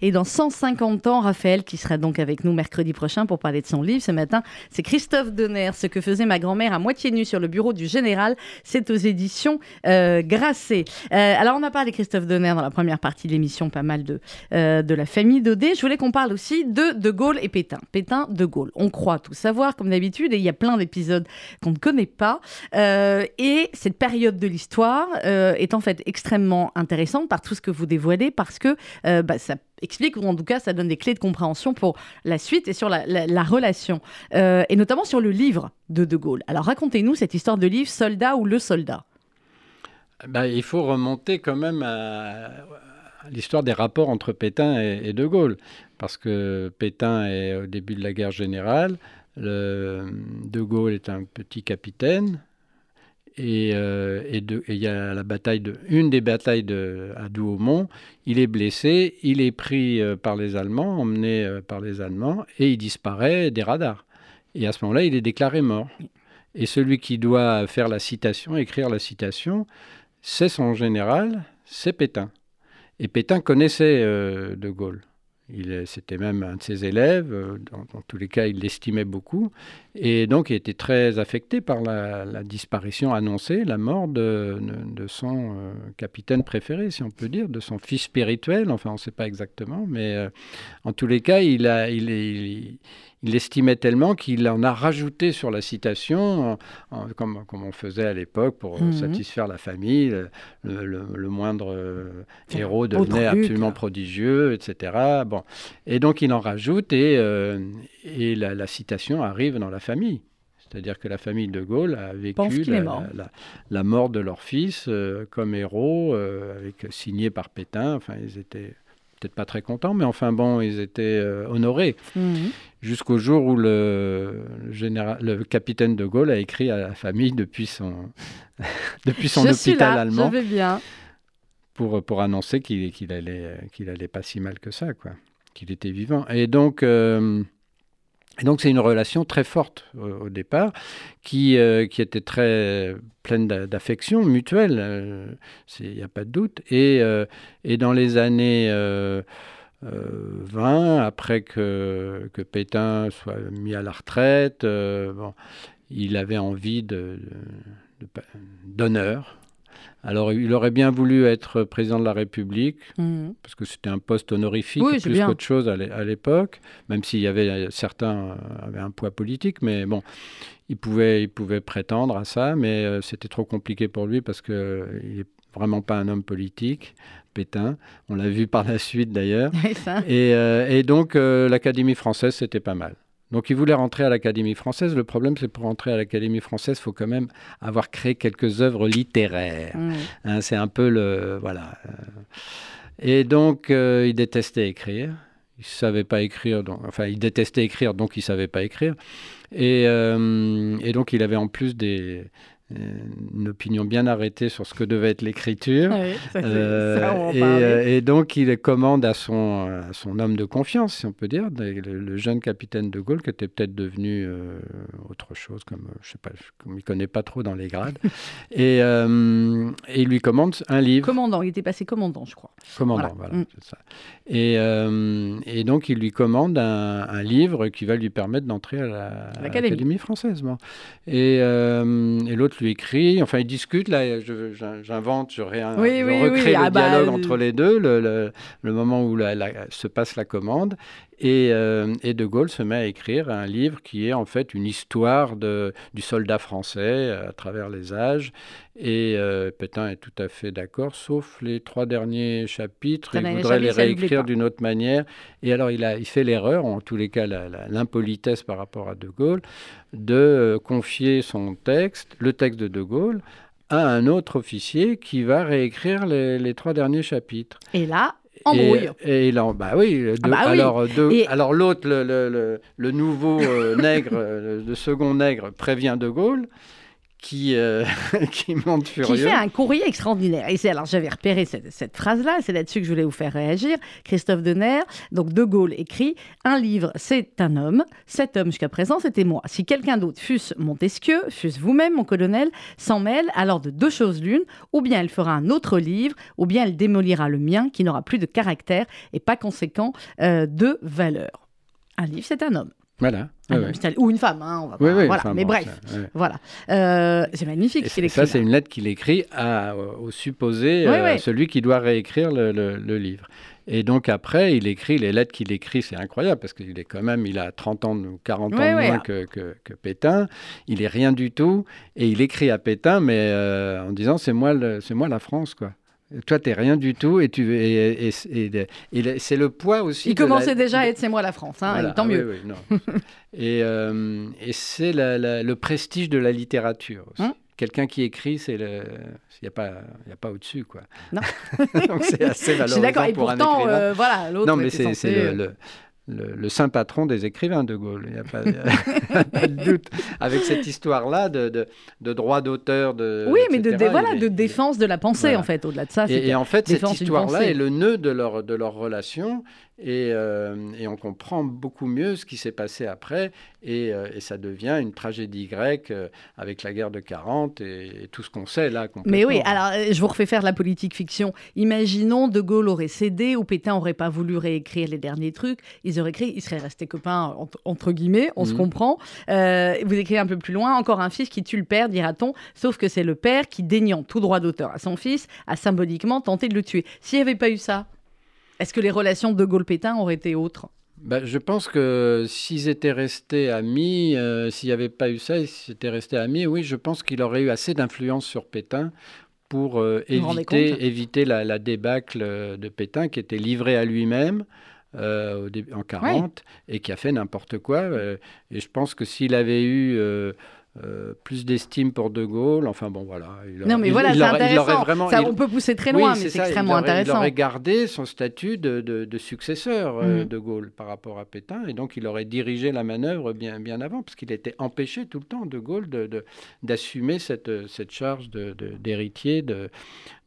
et dans 150 ans, Raphaël, qui sera donc avec nous mercredi prochain pour parler de son livre ce matin, c'est Christophe Donner, Ce que faisait ma grand-mère à moitié nue sur le bureau du général. C'est aux éditions euh, Grasset. Euh, alors, on a parlé Christophe Donner dans la première partie de l'émission, pas mal de, euh, de la famille Daudet. Je voulais qu'on parle aussi de De Gaulle et Pétain. Pétain, De Gaulle. On croit tout savoir, comme d'habitude, et il y a plein d'épisodes qu'on ne connaît pas. et cette période de l'histoire est en fait extrêmement intéressante par tout ce que vous dévoilez, parce que bah, ça explique, ou en tout cas ça donne des clés de compréhension pour la suite et sur la, relation, euh, et notamment sur le livre de De Gaulle. Alors racontez-nous cette histoire de livre, Soldat ou le soldat? Ben, il faut remonter quand même à, l'histoire des rapports entre Pétain et, De Gaulle, parce que Pétain est au début de la guerre générale, De Gaulle est un petit capitaine, euh, et il y a la bataille de, une des batailles de, à Douaumont. Il est blessé, il est pris euh, par les Allemands, emmené euh, par les Allemands, et il disparaît des radars. Et à ce moment-là, il est déclaré mort. Et celui qui doit faire la citation, écrire la citation, c'est son général, c'est Pétain. Et Pétain connaissait De Gaulle. C'était même un de ses élèves, euh, dans, tous les cas il l'estimait beaucoup, et donc il était très affecté par la, disparition annoncée, la mort de, son euh, capitaine préféré, si on peut dire, de son fils spirituel, enfin on ne sait pas exactement, mais euh, en tous les cas il, a, il, il, il l'estimait tellement qu'il en a rajouté sur la citation, comme, comme, on faisait à l'époque pour mhm. satisfaire la famille. Le, moindre euh, héros devenait absolument prodigieux, etc. Bon. Et donc il en rajoute et, euh, et la, citation arrive dans la famille. C'est-à-dire que la famille de Gaulle a vécu la, la, mort de leur fils euh, comme héros, avec, signé par Pétain. Enfin, ils étaient peut-être pas très contents, mais enfin bon, ils étaient euh, honorés. Mhm. Jusqu'au jour où le, général, le capitaine de Gaulle a écrit à la famille depuis son, depuis son hôpital allemand. bien. Pour, pour annoncer qu'il qu'il allait, qu'il allait pas si mal que ça, quoi. Qu'il était vivant. Et donc. Euh, et donc c'est une relation très forte au, départ, qui, euh, qui était très pleine d'affection mutuelle, il euh, n'y a pas de doute. Et, euh, dans les années 20, après que, que Pétain soit mis à la retraite, bon, il avait envie d'honneur. Alors, il aurait bien voulu être président de la République, Mhm. parce que c'était un poste honorifique Oui, plus qu'autre chose à l'é- à l'époque, même s'il y avait certains euh, avaient un poids politique, mais bon, il pouvait, il pouvait prétendre à ça, mais euh, c'était trop compliqué pour lui parce que euh, il est vraiment pas un homme politique, Pétain. On l'a vu par la suite d'ailleurs. Et, euh, et donc, euh, l'Académie française, c'était pas mal. Donc, il voulait rentrer à l'Académie française. Le problème, c'est pour rentrer à l'Académie française, il faut quand même avoir créé quelques œuvres littéraires. Hein, c'est un peu le. Voilà. Et donc, euh, il détestait écrire. Il ne savait pas écrire. Donc, enfin, il détestait écrire, donc il ne savait pas écrire. Et, euh, et donc, il avait en plus des, une opinion bien arrêtée sur ce que devait être l'écriture. Oui, Euh, et, euh, et donc, il commande à son, à son homme de confiance, si on peut dire, le, le jeune capitaine de Gaulle, qui était peut-être devenu euh, autre chose, comme euh, je sais pas, comme il connaît pas trop dans les grades, et, euh, et il lui commande un livre. Commandant, il était passé commandant, je crois. Commandant, Voilà. voilà, Mm. ça. Et, euh, et donc, il lui commande un, un livre qui va lui permettre d'entrer à la- à l'Académie. française. bon. Et, euh, et l'autre lui écrit, enfin, ils discutent, là, j'invente, je, Oui, je oui, recrée oui, le ah bah, dialogue euh, entre les deux, le, le- le moment où la- la- se passe la commande. Et, euh, et De Gaulle se met à écrire un livre qui est en fait une histoire de, du soldat français euh, à travers les âges. Et euh, Pétain est tout à fait d'accord, sauf les trois derniers chapitres. Ça il voudrait les réécrire d'une autre manière. Et alors, il, a, il fait l'erreur, en tous les cas l'impolitesse par rapport à De Gaulle, de confier son texte, le texte de De Gaulle, à un autre officier qui va réécrire les, les trois derniers chapitres. Et là, embrouille. Et, et il en, bah oui, de- Ah bah oui. alors, de- alors l'autre, le, le- le- le nouveau euh, nègre, euh, le second nègre, prévient De Gaulle, qui, euh, qui monte qui furieux. fait un courrier extraordinaire. Et c'est alors j'avais repéré cette, cette phrase-là, c'est là-dessus que je voulais vous faire réagir. Christophe Denner, donc De Gaulle écrit un livre, c'est un homme. Cet homme jusqu'à présent, c'était moi. Si quelqu'un d'autre, fût-ce Montesquieu, fût-ce vous-même, mon colonel, s'en mêle, alors de deux choses l'une, ou bien elle fera un autre livre, ou bien elle démolira le mien, qui n'aura plus de caractère et pas conséquent euh, de valeur. Un livre, c'est un homme. Voilà. Un Ouais, homme, ouais. Ou une femme, hein, on va Oui, pas- oui, voilà. enfin, Mais bon, bref, ça, ouais. voilà. Euh, c'est magnifique ce ça, c'est une lettre qu'il écrit à, au supposé, euh, celui qui doit réécrire le, le- le livre. Et donc après, il écrit, les lettres qu'il écrit, c'est incroyable, parce qu'il est quand même, il a 30 ans ou 40 ans de moins que, que- que Pétain. Il est rien du tout. Et il écrit à Pétain, mais euh, en disant, c'est moi, c'est moi la France, quoi. Toi, t'es rien du tout, et, tu, et, et- et- et le- c'est le poids aussi. Il la- commençait déjà à être C'est moi la France, hein, Voilà. tant Ah oui, mieux. oui, non. et c'est le prestige de la littérature aussi. Hum. Quelqu'un qui écrit, c'est le, il n'y a pas, il y a pas au-dessus quoi. Non. C'est assez Je valorisant suis d'accord. Et pour pourtant, un euh, voilà, l'autre. non, mais c'est censé, le, euh, le, le- le saint patron des écrivains de Gaulle. Il n'y a pas, a de doute. Avec cette histoire-là de, de, de droit d'auteur, de. Oui, mais de, voilà, est- de défense de la pensée, Voilà. en fait. Au-delà de ça, et, en fait, cette histoire-là est le nœud de leur, de leur relation. Et, euh, et on comprend beaucoup mieux ce qui s'est passé après. Et, euh, et ça devient une tragédie grecque euh, avec la guerre de 40 et, et tout ce qu'on sait là. Mais oui, alors je vous refais faire la politique fiction. Imaginons De Gaulle aurait cédé ou Pétain aurait pas voulu réécrire les derniers trucs. Ils auraient écrit, ils seraient restés copains entre, entre guillemets, on se Mhm. comprend. Euh, vous écrivez un peu plus loin, encore un fils qui tue le père, dira-t-on. Sauf que c'est le père qui, déniant tout droit d'auteur à son fils, a symboliquement tenté de le tuer. S'il n'y avait pas eu ça, est-ce que les relations de Gaulle-Pétain auraient été autres? Bah, je pense que s'ils étaient restés amis, euh, s'il n'y avait pas eu ça, s'ils étaient restés amis, oui, je pense qu'il aurait eu assez d'influence sur Pétain pour euh, Vous vous éviter, éviter la, la débâcle de Pétain qui était livré à lui-même. Euh, en 40 et qui a fait n'importe quoi. euh, et je pense que s'il avait eu euh, plus d'estime pour De Gaulle, enfin bon voilà. Il Non, mais il- voilà, il c'est intéressant. vraiment- Ça, il- on peut pousser très oui, loin, mais c'est extrêmement aurait- intéressant. Il aurait gardé son statut de, de- de successeur euh, Mhm. de Gaulle par rapport à Pétain, et donc il aurait dirigé la manœuvre bien, bien avant, parce qu'il était empêché tout le temps de Gaulle de- d'assumer cette, cette charge d'héritier de,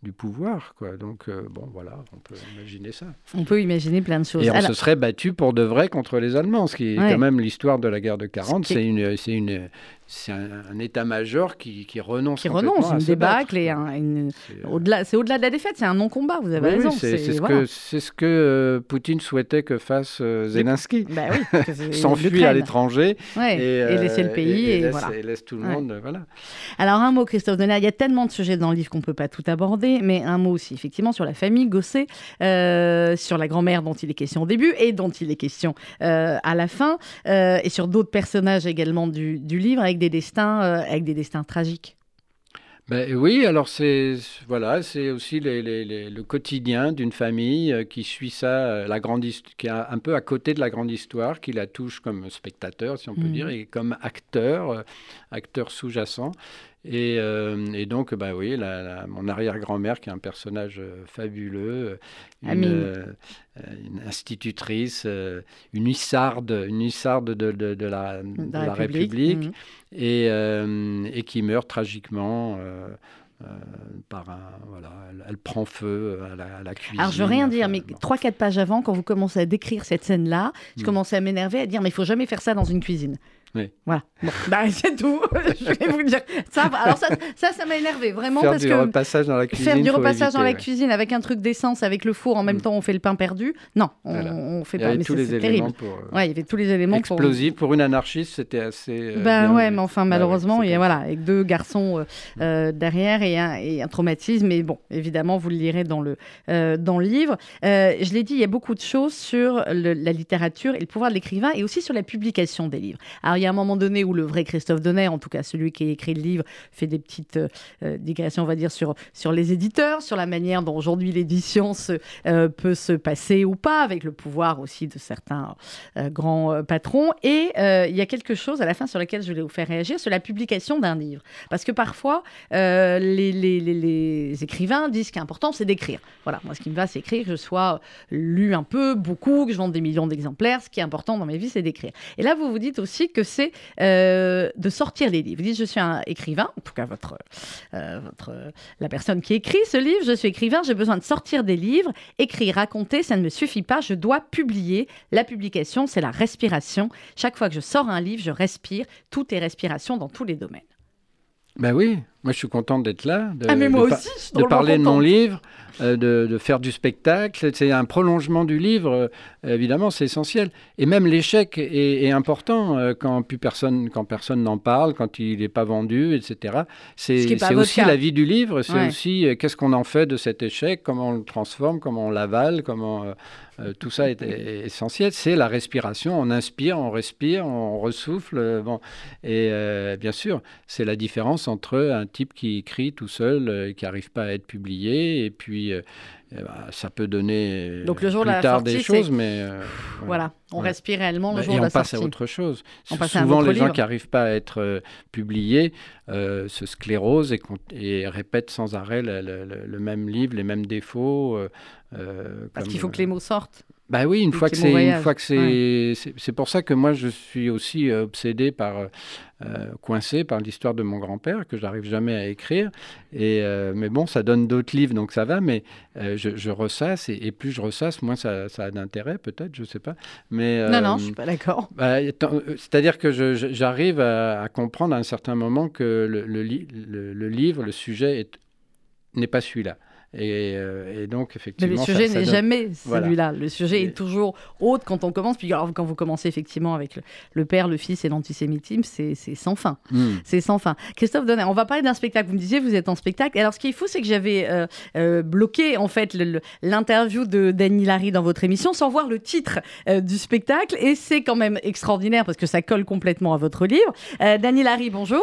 du pouvoir. Quoi. Donc, euh, bon, voilà, on peut imaginer ça. On peut imaginer plein de choses. Et on se serait battu pour de vrai contre les Allemands, ce qui est quand même l'histoire de la guerre de 40. C'est une, une, c'est un, état-major qui, qui, renonce. Qui renonce, une débâcle et un, au-delà, c'est au-delà de la défaite, c'est un non-combat. Vous avez raison. c'est, ce que c'est ce que euh, Poutine souhaitait que fasse euh, Zelensky. Bah oui, s'enfuir à l'étranger et, laisser le pays et, laisse, voilà. laisse, tout le monde. Voilà. Alors un mot, Christophe Donner. Il y a tellement de sujets dans le livre qu'on peut pas tout aborder, mais un mot aussi effectivement sur la famille Gosset, euh, sur la grand-mère dont il est question au début et dont il est question à la fin, et sur d'autres personnages également du, du livre avec des destins, euh, avec des destins tragiques. Ben, oui, alors c'est voilà, c'est aussi le quotidien d'une famille euh, qui suit ça, euh, la grande qui est un peu à côté de la grande histoire, qui la touche comme spectateur, si on peut mmh. dire, et comme acteur, acteur sous-jacent. Euh, et, donc, bah oui, mon arrière-grand-mère, qui est un personnage euh, fabuleux, euh, une, institutrice, une hussarde, une hussarde de, de, la, la, République, mhm. et, et, qui meurt tragiquement. par un, voilà, elle, prend feu à la, cuisine. Alors, je veux rien dire, mais trois, quatre pages avant, quand vous commencez à décrire cette scène-là, je mm. commençais à m'énerver, à dire, mais il faut jamais faire ça dans une cuisine. Oui. Voilà. Bah, c'est tout. je vais vous dire. Ça, alors ça, ça, ça m'a énervé vraiment faire parce du que repassage dans la cuisine. Faire du repassage dans la cuisine avec un truc d'essence, avec le four, en même mm. temps, on fait le pain perdu. Non, on, on fait il y avait pas. tous les éléments pour. Euh, ouais, il y avait tous les éléments explosifs. Pour... pour une anarchiste, c'était assez. Euh, ben ouais, mais enfin, bah malheureusement, a voilà, avec deux garçons euh, derrière et un, et un, traumatisme. Mais bon, évidemment, vous le lirez dans le dans le livre. je l'ai dit, il y a beaucoup de choses sur le, la littérature et le pouvoir de l'écrivain, et aussi sur la publication des livres. Alors, il y a un moment donné où le vrai Christophe Donner, en tout cas celui qui a écrit le livre, fait des petites euh, euh, digressions, on va dire, sur, sur les éditeurs, sur la manière dont aujourd'hui l'édition euh, peut se passer ou pas, avec le pouvoir aussi de certains grands patrons. Et il y a quelque chose à la fin sur lequel je voulais vous faire réagir, sur la publication d'un livre. Parce que parfois, les, les, les, écrivains disent ce qui est important, c'est d'écrire. Voilà, moi, ce qui me va, c'est écrire, que je sois lu un peu, beaucoup, que je vende des millions d'exemplaires. Ce qui est important dans ma vie, c'est d'écrire. Et là, vous vous dites aussi que c'est euh, de sortir les livres. Je suis un écrivain, en tout cas votre, euh, votre, la personne qui écrit ce livre, je suis écrivain, j'ai besoin de sortir des livres, écrire, raconter, ça ne me suffit pas, je dois publier. La publication, c'est la respiration. Chaque fois que je sors un livre, je respire. Tout est respiration dans tous les domaines. Ben oui, moi je suis contente d'être là, de, ah, mais moi aussi, de parler de mon livre, euh, de, faire du spectacle. C'est un prolongement du livre, euh, évidemment, c'est essentiel. Et même l'échec est, important euh, quand plus personne, quand personne n'en parle, quand il n'est pas vendu, etc. C'est aussi la vie du livre. C'est aussi qu'est-ce qu'on en fait de cet échec, comment on le transforme, comment on l'avale, comment tout ça est, essentiel. C'est la respiration. On inspire, on respire, on ressouffle. bon, et bien sûr, c'est la différence entre un type qui écrit tout seul, qui n'arrive pas à être publié, et puis euh, eh ben, ça peut donner Donc, le jour plus de la tard sortie, des choses, mais euh, voilà, on respire réellement le bah, jour et de la on passe à autre chose. On Souvent, les gens qui n'arrivent pas à être euh, publiés se sclérosent et, et, répètent sans arrêt le, même livre, les mêmes défauts. Parce qu'il faut que les mots sortent. Bah oui, une fois, que c'est, une fois que c'est, c'est, pour ça que moi je suis aussi obsédé par, euh, coincé par l'histoire de mon grand-père que j'arrive jamais à écrire. Et euh, mais bon, ça donne d'autres livres, donc ça va. Mais euh, je, ressasse et, plus je ressasse, moins ça, a d'intérêt, peut-être, je sais pas. Mais non, non, je suis pas d'accord. Bah, c'est-à-dire que j'arrive à, comprendre à un certain moment que le, le livre, le sujet n'est pas celui-là. Et, donc, effectivement. Mais le sujet n'est jamais celui-là. Le sujet est toujours autre quand on commence. Puis quand vous commencez effectivement avec le, père, le fils et l'antisémitisme, c'est sans fin. Hmm. C'est sans fin. Christophe Donner, on va parler d'un spectacle. Vous me disiez, vous êtes en spectacle. Alors, ce qui est fou, c'est que j'avais euh, euh, bloqué, en fait, l'interview de Dany Larry dans votre émission sans voir le titre euh, du spectacle. Et c'est quand même extraordinaire parce que ça colle complètement à votre livre. Dany Larry, bonjour.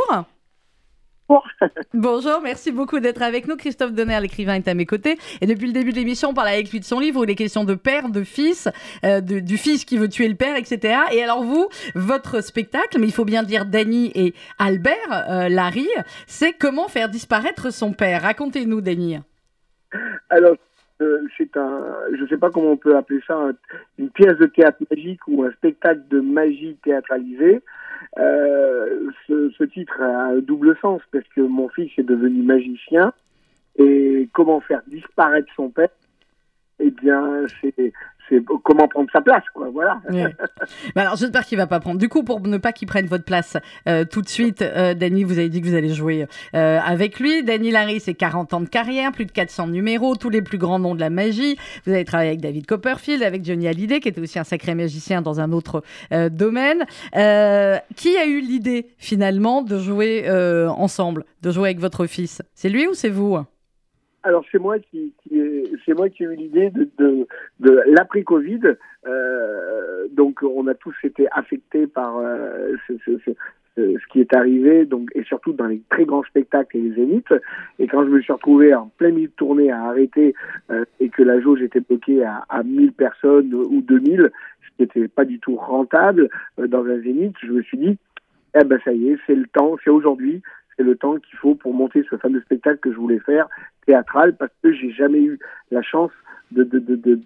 Bonjour, merci beaucoup d'être avec nous. Christophe Donner, l'écrivain, est à mes côtés. Et depuis le début de l'émission, on parle avec lui de son livre où il est question de père, de fils, euh, du fils qui veut tuer le père, etc. Et alors vous, votre spectacle, mais il faut bien dire Dany et Albert euh, Larry, c'est comment faire disparaître son père. Racontez-nous, Dany. Alors, euh, c'est un, je ne sais pas comment on peut appeler ça, une pièce de théâtre magique ou un spectacle de magie théâtralisé euh, ce, ce, titre a un double sens parce que mon fils est devenu magicien Et comment faire disparaître son père? Eh bien, c'est c'est comment prendre sa place, quoi. Voilà. alors, j'espère qu'il va pas prendre. Du coup, pour ne pas qu'il prenne votre place euh, tout de suite, euh, Dany, vous avez dit que vous allez jouer euh, avec lui. Dany Larry, c'est 40 ans de carrière, plus de 400 numéros, tous les plus grands noms de la magie. Vous avez travaillé avec David Copperfield, avec Johnny Hallyday, qui était aussi un sacré magicien dans un autre domaine. qui a eu l'idée, finalement, de jouer ensemble, de jouer avec votre fils? C'est lui ou c'est vous? Alors c'est moi qui, c'est moi qui ai eu l'idée de, de, de l'après-Covid. Euh, donc on a tous été affectés par euh, ce, qui est arrivé, donc et surtout dans les très grands spectacles et les zéniths. Et quand je me suis retrouvé en plein milieu de tournée à arrêter euh, et que la jauge était bloquée à, à 1000 personnes ou 2000, ce qui n'était pas du tout rentable dans un zénith, je me suis dit, eh ben ça y est, c'est le temps, c'est aujourd'hui, c'est le temps qu'il faut pour monter ce fameux spectacle que je voulais faire, théâtral, parce que j'ai jamais eu la chance de, de, de, de,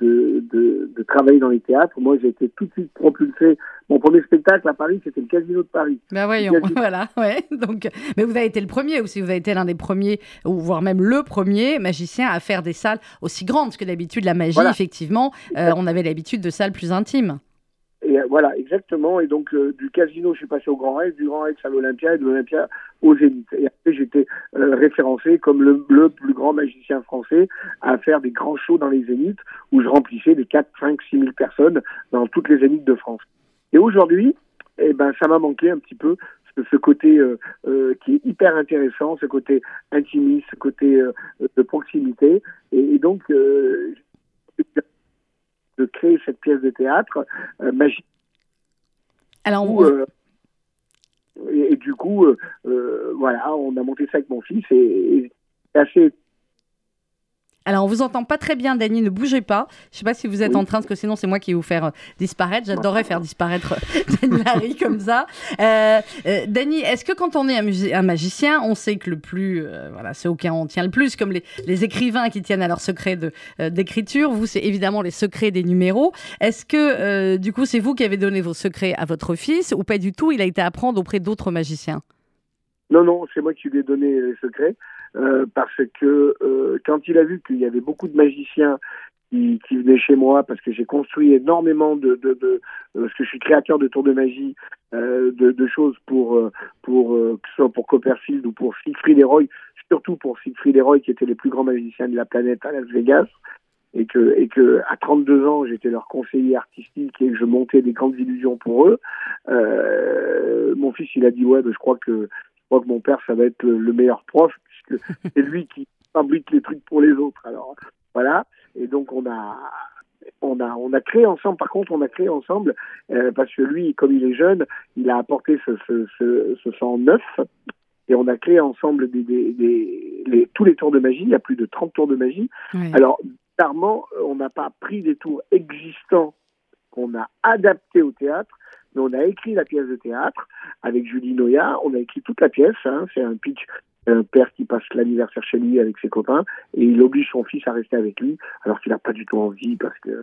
de, travailler dans les théâtres. Moi, j'ai été tout de suite propulsé. Mon premier spectacle à Paris, c'était le Casino de Paris. Ben voyons, voilà, ouais. Donc, mais vous avez été le premier aussi, vous avez été l'un des premiers, ou voire même le premier magicien à faire des salles aussi grandes, parce que d'habitude, la magie, effectivement, euh, on avait l'habitude de salles plus intimes. Et euh, voilà, exactement. Et donc, euh, du casino, je suis passé au Grand Rex, du Grand Rex à l'Olympia et de l'Olympia au Zénith. Et après, j'étais euh, référencé comme le, le, plus grand magicien français à faire des grands shows dans les Zéniths où je remplissais des 4, 5, 6 000 personnes dans toutes les Zéniths de France. Et aujourd'hui, eh ben, ça m'a manqué un petit peu ce côté qui est hyper intéressant, ce côté intimiste, ce côté de proximité. Et, et donc, de créer cette pièce de théâtre euh, magique. Alors, euh, et, du coup, euh, voilà, on a monté ça avec mon fils et, et assez alors, on vous entend pas très bien, Dany, ne bougez pas. Je sais pas si vous êtes en train, parce que sinon, c'est moi qui vais vous faire euh, disparaître. J'adorerais faire disparaître euh, Dany Larry comme ça. Euh, euh, Dany, est-ce que quand on est un, un, magicien, on sait que le plus, voilà, c'est auquel on tient le plus, comme les, les écrivains qui tiennent à leur secret d'écriture. Vous, c'est évidemment les secrets des numéros. Est-ce que, du coup, c'est vous qui avez donné vos secrets à votre fils ou pas du tout? Il a été apprendre auprès d'autres magiciens? Non, non, c'est moi qui lui ai donné les secrets. Euh, parce que euh, quand il a vu qu'il y avait beaucoup de magiciens qui, qui venaient chez moi, parce que j'ai construit énormément de, de, de, euh, parce que je suis créateur de tours de magie, de, de, choses pour pour que ce soit pour Copperfield ou pour Siegfried et Roy, surtout pour Siegfried et Roy qui étaient les plus grands magiciens de la planète à Las Vegas et que et que à 32 ans j'étais leur conseiller artistique et que je montais des grandes illusions pour eux. Euh, mon fils il a dit ouais ben, je crois que crois que mon père ça va être le meilleur prof c'est lui qui fabrique les trucs pour les autres. Alors voilà. Et donc on a on a on a créé ensemble. Par contre, on a créé ensemble euh, parce que lui, comme il est jeune, il a apporté ce ce, ce, ce sang neuf et on a créé ensemble des, des, des les, tous les tours de magie. Il y a plus de 30 tours de magie. Alors, bizarrement, on n'a pas pris des tours existants qu'on a adaptés au théâtre, mais on a écrit la pièce de théâtre avec Julie Noya. On a écrit toute la pièce. Hein, c'est un pitch un père qui passe l'anniversaire chez lui avec ses copains et il oblige son fils à rester avec lui alors qu'il n'a pas du tout envie parce que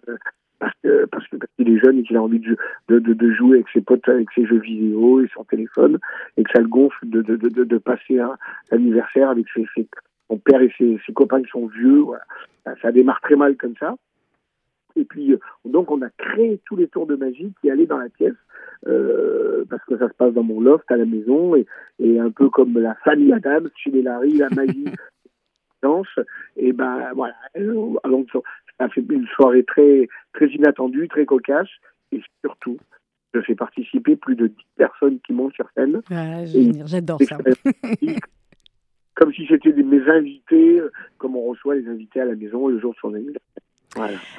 parce que parce qu'il est jeune et qu'il a envie de, de, de, jouer avec ses potes avec ses jeux vidéo et son téléphone et que ça le gonfle de, de, de, de passer un anniversaire avec ses, son père et ses, ses copains qui sont vieux voilà. ça démarre très mal comme ça et puis, euh, donc, on a créé tous les tours de magie qui allaient dans la pièce, euh, parce que ça se passe dans mon loft à la maison, et, et un peu comme la famille Adams chez les Larry, la magie danse. Et ben voilà, donc, ça fait une soirée très, très inattendue, très cocasse, et surtout, je fais participer plus de 10 personnes qui montent sur scène. J'adore ça. comme si c'était mes invités, euh, comme on reçoit les invités à la maison le jour de son anniversaire.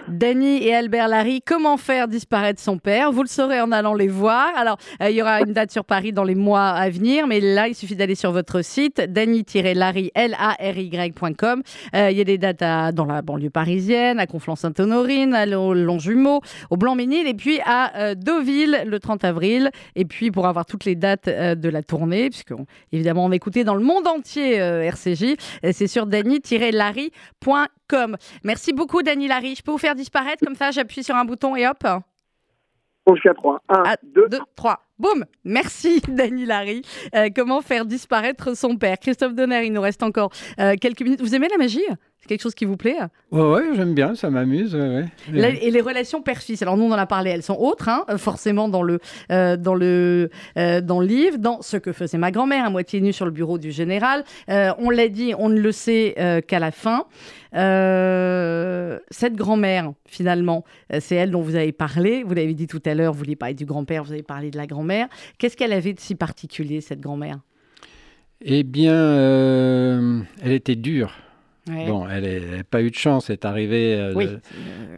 Danny et Albert Larry, comment faire disparaître son père? Vous le saurez en allant les voir. Alors, euh, il y aura une date sur Paris dans les mois à venir, mais là, il suffit d'aller sur votre site, danny-larry, L-A-R-Y.com. Euh, il y a des dates dans la banlieue parisienne, à Conflans-Sainte-Honorine, à Longjumeau, au Blanc-Ménil, et puis à euh, Deauville le 30 avril. Et puis, pour avoir toutes les dates de la tournée, puisque évidemment, on écoutait dans le monde entier RCJ, c'est sur danny-larry.com. Merci beaucoup, Danny Larry. Je peux vous faire disparaître comme ça, j'appuie sur un bouton et hop. On jusqu'à 3. 1, 2, 3. Boum Merci, Dany Larry. Euh, comment faire disparaître son père? Christophe Donner, il nous reste encore euh, quelques minutes. Vous aimez la magie? C'est quelque chose qui vous plaît? Ouais, ouais j'aime bien, ça m'amuse. Ouais, et les relations père-fils, alors nous on en a parlé, elles sont autres, hein, forcément dans le, euh, dans, le, dans le livre, dans ce que faisait ma grand-mère, à moitié nue sur le bureau du général. on l'a dit, on ne le sait qu'à la fin. cette grand-mère, finalement, c'est elle dont vous avez parlé. Vous l'avez dit tout à l'heure, vous vouliez parler du grand-père, vous avez parlé de la grand-mère. Qu'est-ce qu'elle avait de si particulier, cette grand-mère? Eh bien, euh, elle était dure. Bon, elle n'a pas eu de chance. Elle est arrivée, euh,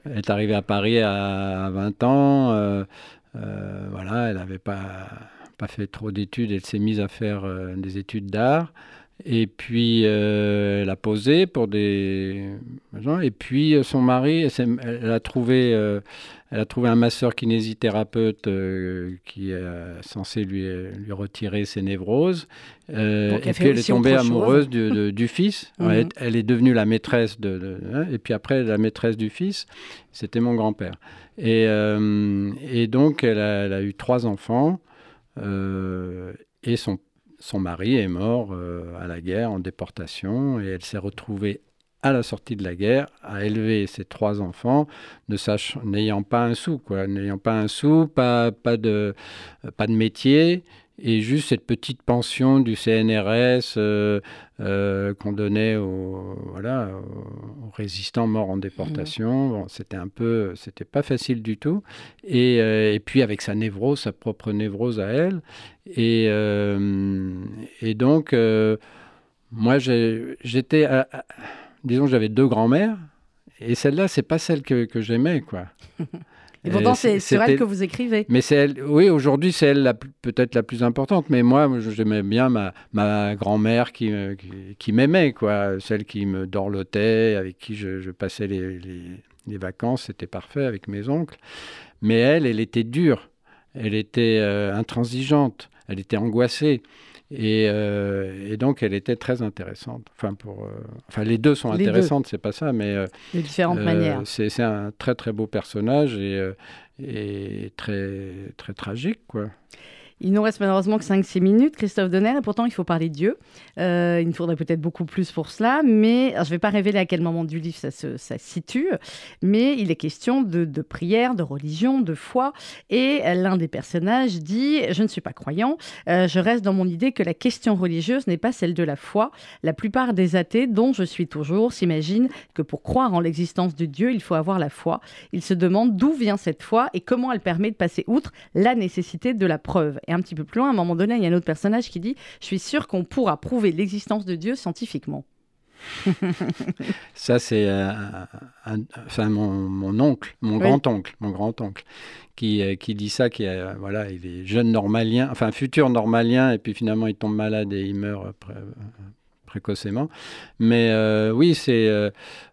elle est arrivée à Paris à, 20 ans. Euh, voilà, elle n'avait pas, pas fait trop d'études. Elle s'est mise à faire des études d'art. Et puis, elle a posé pour des gens. Et puis, son mari, elle, a trouvé elle a trouvé un masseur kinésithérapeute euh, qui est censé lui, lui retirer ses névroses. Euh, et puis elle est tombée amoureuse du, fils. Mhm. elle, est devenue la maîtresse de, hein, et puis après la maîtresse du fils, c'était mon grand-père. Et, euh, et, donc elle a, eu trois enfants et son son mari est mort à la guerre en déportation et elle s'est retrouvée à la sortie de la guerre, à élever ses trois enfants, ne n'ayant pas un sou, quoi, n'ayant pas un sou, pas, pas, de, pas de métier, et juste cette petite pension du CNRS euh, euh, qu'on donnait aux, voilà, aux résistants morts en déportation. Mmh. Bon, c'était un peu, c'était pas facile du tout. Et, euh, et, puis avec sa névrose, sa propre névrose à elle. Et, et donc, moi, j'étais disons, j'avais deux grands-mères, et celle-là, c'est pas celle que, que j'aimais, quoi. Et pourtant, c'est elle que vous écrivez. Mais c'est elle, oui, aujourd'hui, c'est elle peut-être la plus importante. Mais moi, j'aimais bien ma, ma grand-mère qui, qui, m'aimait, quoi. Celle qui me dorlotait, avec qui je, je passais les, les, les vacances, c'était parfait avec mes oncles. Mais elle, elle était dure. Elle était euh, intransigeante. Elle était angoissée. Euh, et, donc, elle était très intéressante. Enfin, pour, euh, enfin les deux sont intéressantes, c'est pas ça, mais. Euh, de différentes manières. C'est un très, très beau personnage et, et très, très tragique, quoi. Il nous reste malheureusement que 5-6 minutes, Christophe Donner, et pourtant il faut parler de Dieu. Euh, il nous faudrait peut-être beaucoup plus pour cela, mais je ne vais pas révéler à quel moment du livre ça se situe, mais il est question de, prière, de religion, de foi, et l'un des personnages dit Je ne suis pas croyant, euh, je reste dans mon idée que la question religieuse n'est pas celle de la foi. La plupart des athées, dont je suis toujours, s'imaginent que pour croire en l'existence de Dieu, il faut avoir la foi. Ils se demandent d'où vient cette foi et comment elle permet de passer outre la nécessité de la preuve un petit peu plus loin, à un moment donné, il y a un autre personnage qui dit Je suis sûr qu'on pourra prouver l'existence de Dieu scientifiquement. Ça, c'est euh, enfin, mon, oncle, mon grand-oncle, mon grand-oncle, qui, euh, qui dit ça, qui est, voilà, il est jeune normalien, enfin futur normalien, et puis finalement il tombe malade et il meurt précocement. Mais euh, oui, c'est,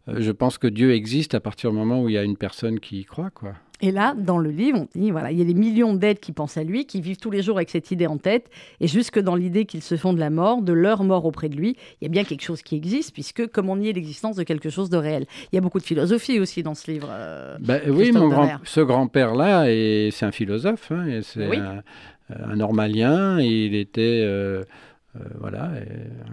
je pense que Dieu existe à partir du moment où il y a une personne qui y croit, quoi. Et là, dans le livre, on dit voilà, il y a des millions d'êtres qui pensent à lui, qui vivent tous les jours avec cette idée en tête, et jusque dans l'idée qu'ils se font de la mort, de leur mort auprès de lui, il y a bien quelque chose qui existe, puisque comme on nie l'existence de quelque chose de réel. Il y a beaucoup de philosophie aussi dans ce livre. Euh, bah, oui, mon grand, ce grand-père-là, c'est un philosophe, hein, c'est un, normalien, il était. Euh, euh, voilà,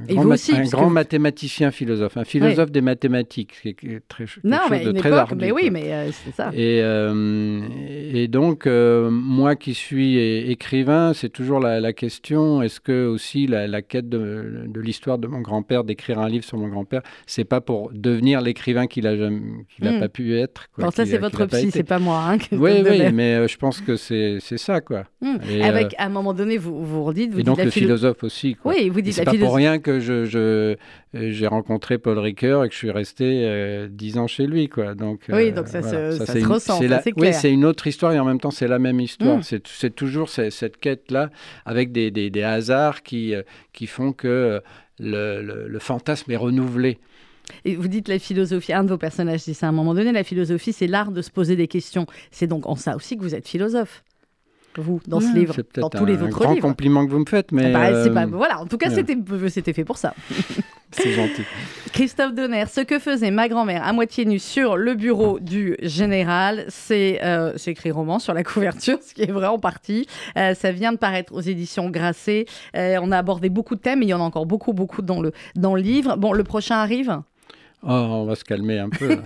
un, grand, un grand mathématicien philosophe, un philosophe des mathématiques, qui est très, non, chose de très ardu, Mais oui, mais euh, c'est ça. Et, euh, et donc, moi qui suis écrivain, c'est toujours la, question est-ce que aussi la, quête de, de l'histoire de mon grand-père, d'écrire un livre sur mon grand-père, c'est pas pour devenir l'écrivain qu'il n'a hmm. pas pu être quoi, ça, c'est votre psy, c'est pas moi. Hein, oui, oui, mais je pense que c'est ça, quoi. Hmm. Avec, à un moment donné, vous vous redites. Vous et donc, le philosophe aussi. Quoi. Oui, vous dites C'est pas pour rien que je, j'ai rencontré Paul Ricoeur et que je suis resté euh, dix ans chez lui, quoi. Donc, oui, donc ça, se, ça, se ressent, c'est Oui, c'est une autre histoire et en même temps c'est la même histoire. Hmm. C'est toujours cette quête-là avec des, des, des, hasards qui, euh, qui font que euh, le, le, fantasme est renouvelé. Et vous dites la philosophie, un de vos personnages dit ça à un moment donné, la philosophie c'est l'art de se poser des questions. C'est donc en ça aussi que vous êtes philosophe vous, dans ce livre, dans tous les autres livres. C'est un grand compliment que vous me faites, mais... Bah, pas, voilà, en tout cas, c'était fait pour ça. C'est gentil. Christophe Donner, ce que faisait ma grand-mère à moitié nue sur le bureau du général, c'est euh, écrit roman sur la couverture, ce qui est vrai en partie. Euh, ça vient de paraître aux éditions Grasset. Euh, on a abordé beaucoup de thèmes, mais il y en a encore beaucoup, beaucoup dans le, dans le livre. Bon, le prochain arrive? Oh, on va se calmer un peu.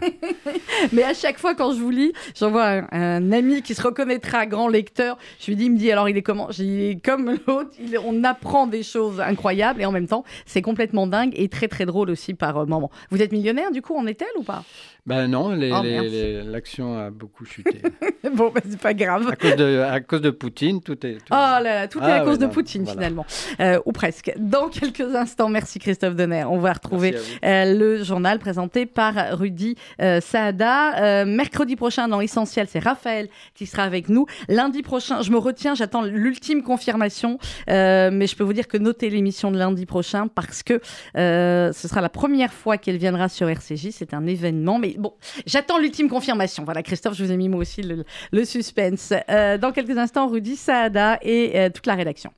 Mais à chaque fois, quand je vous lis, j'envoie un, un, ami qui se reconnaîtra grand lecteur. Je lui dis, il me dit, alors il est comment? J'ai comme l'autre, on apprend des choses incroyables et en même temps, c'est complètement dingue et très très drôle aussi par euh, moment. Vous êtes millionnaire du coup en est-elle ou pas? Ben non, l'action a beaucoup chuté. bon, ben, c'est pas grave. À cause, de, à cause de Poutine, tout est. Tout... Oh là là, tout est à ah cause de Poutine finalement, euh, ou presque. Dans quelques instants, merci Christophe Donner. On va retrouver euh, le journal présenté par Rudy euh, Saada. mercredi prochain, dans Essentiel, c'est Raphaël qui sera avec nous. Lundi prochain, je me retiens, j'attends l'ultime confirmation, mais je peux vous dire que notez l'émission de lundi prochain parce que ce sera la première fois qu'elle viendra sur RCJ. C'est un événement, mais bon, j'attends l'ultime confirmation. Voilà, Christophe, je vous ai mis moi aussi le, suspense. Euh, dans quelques instants, Rudy Saada et euh, toute la rédaction.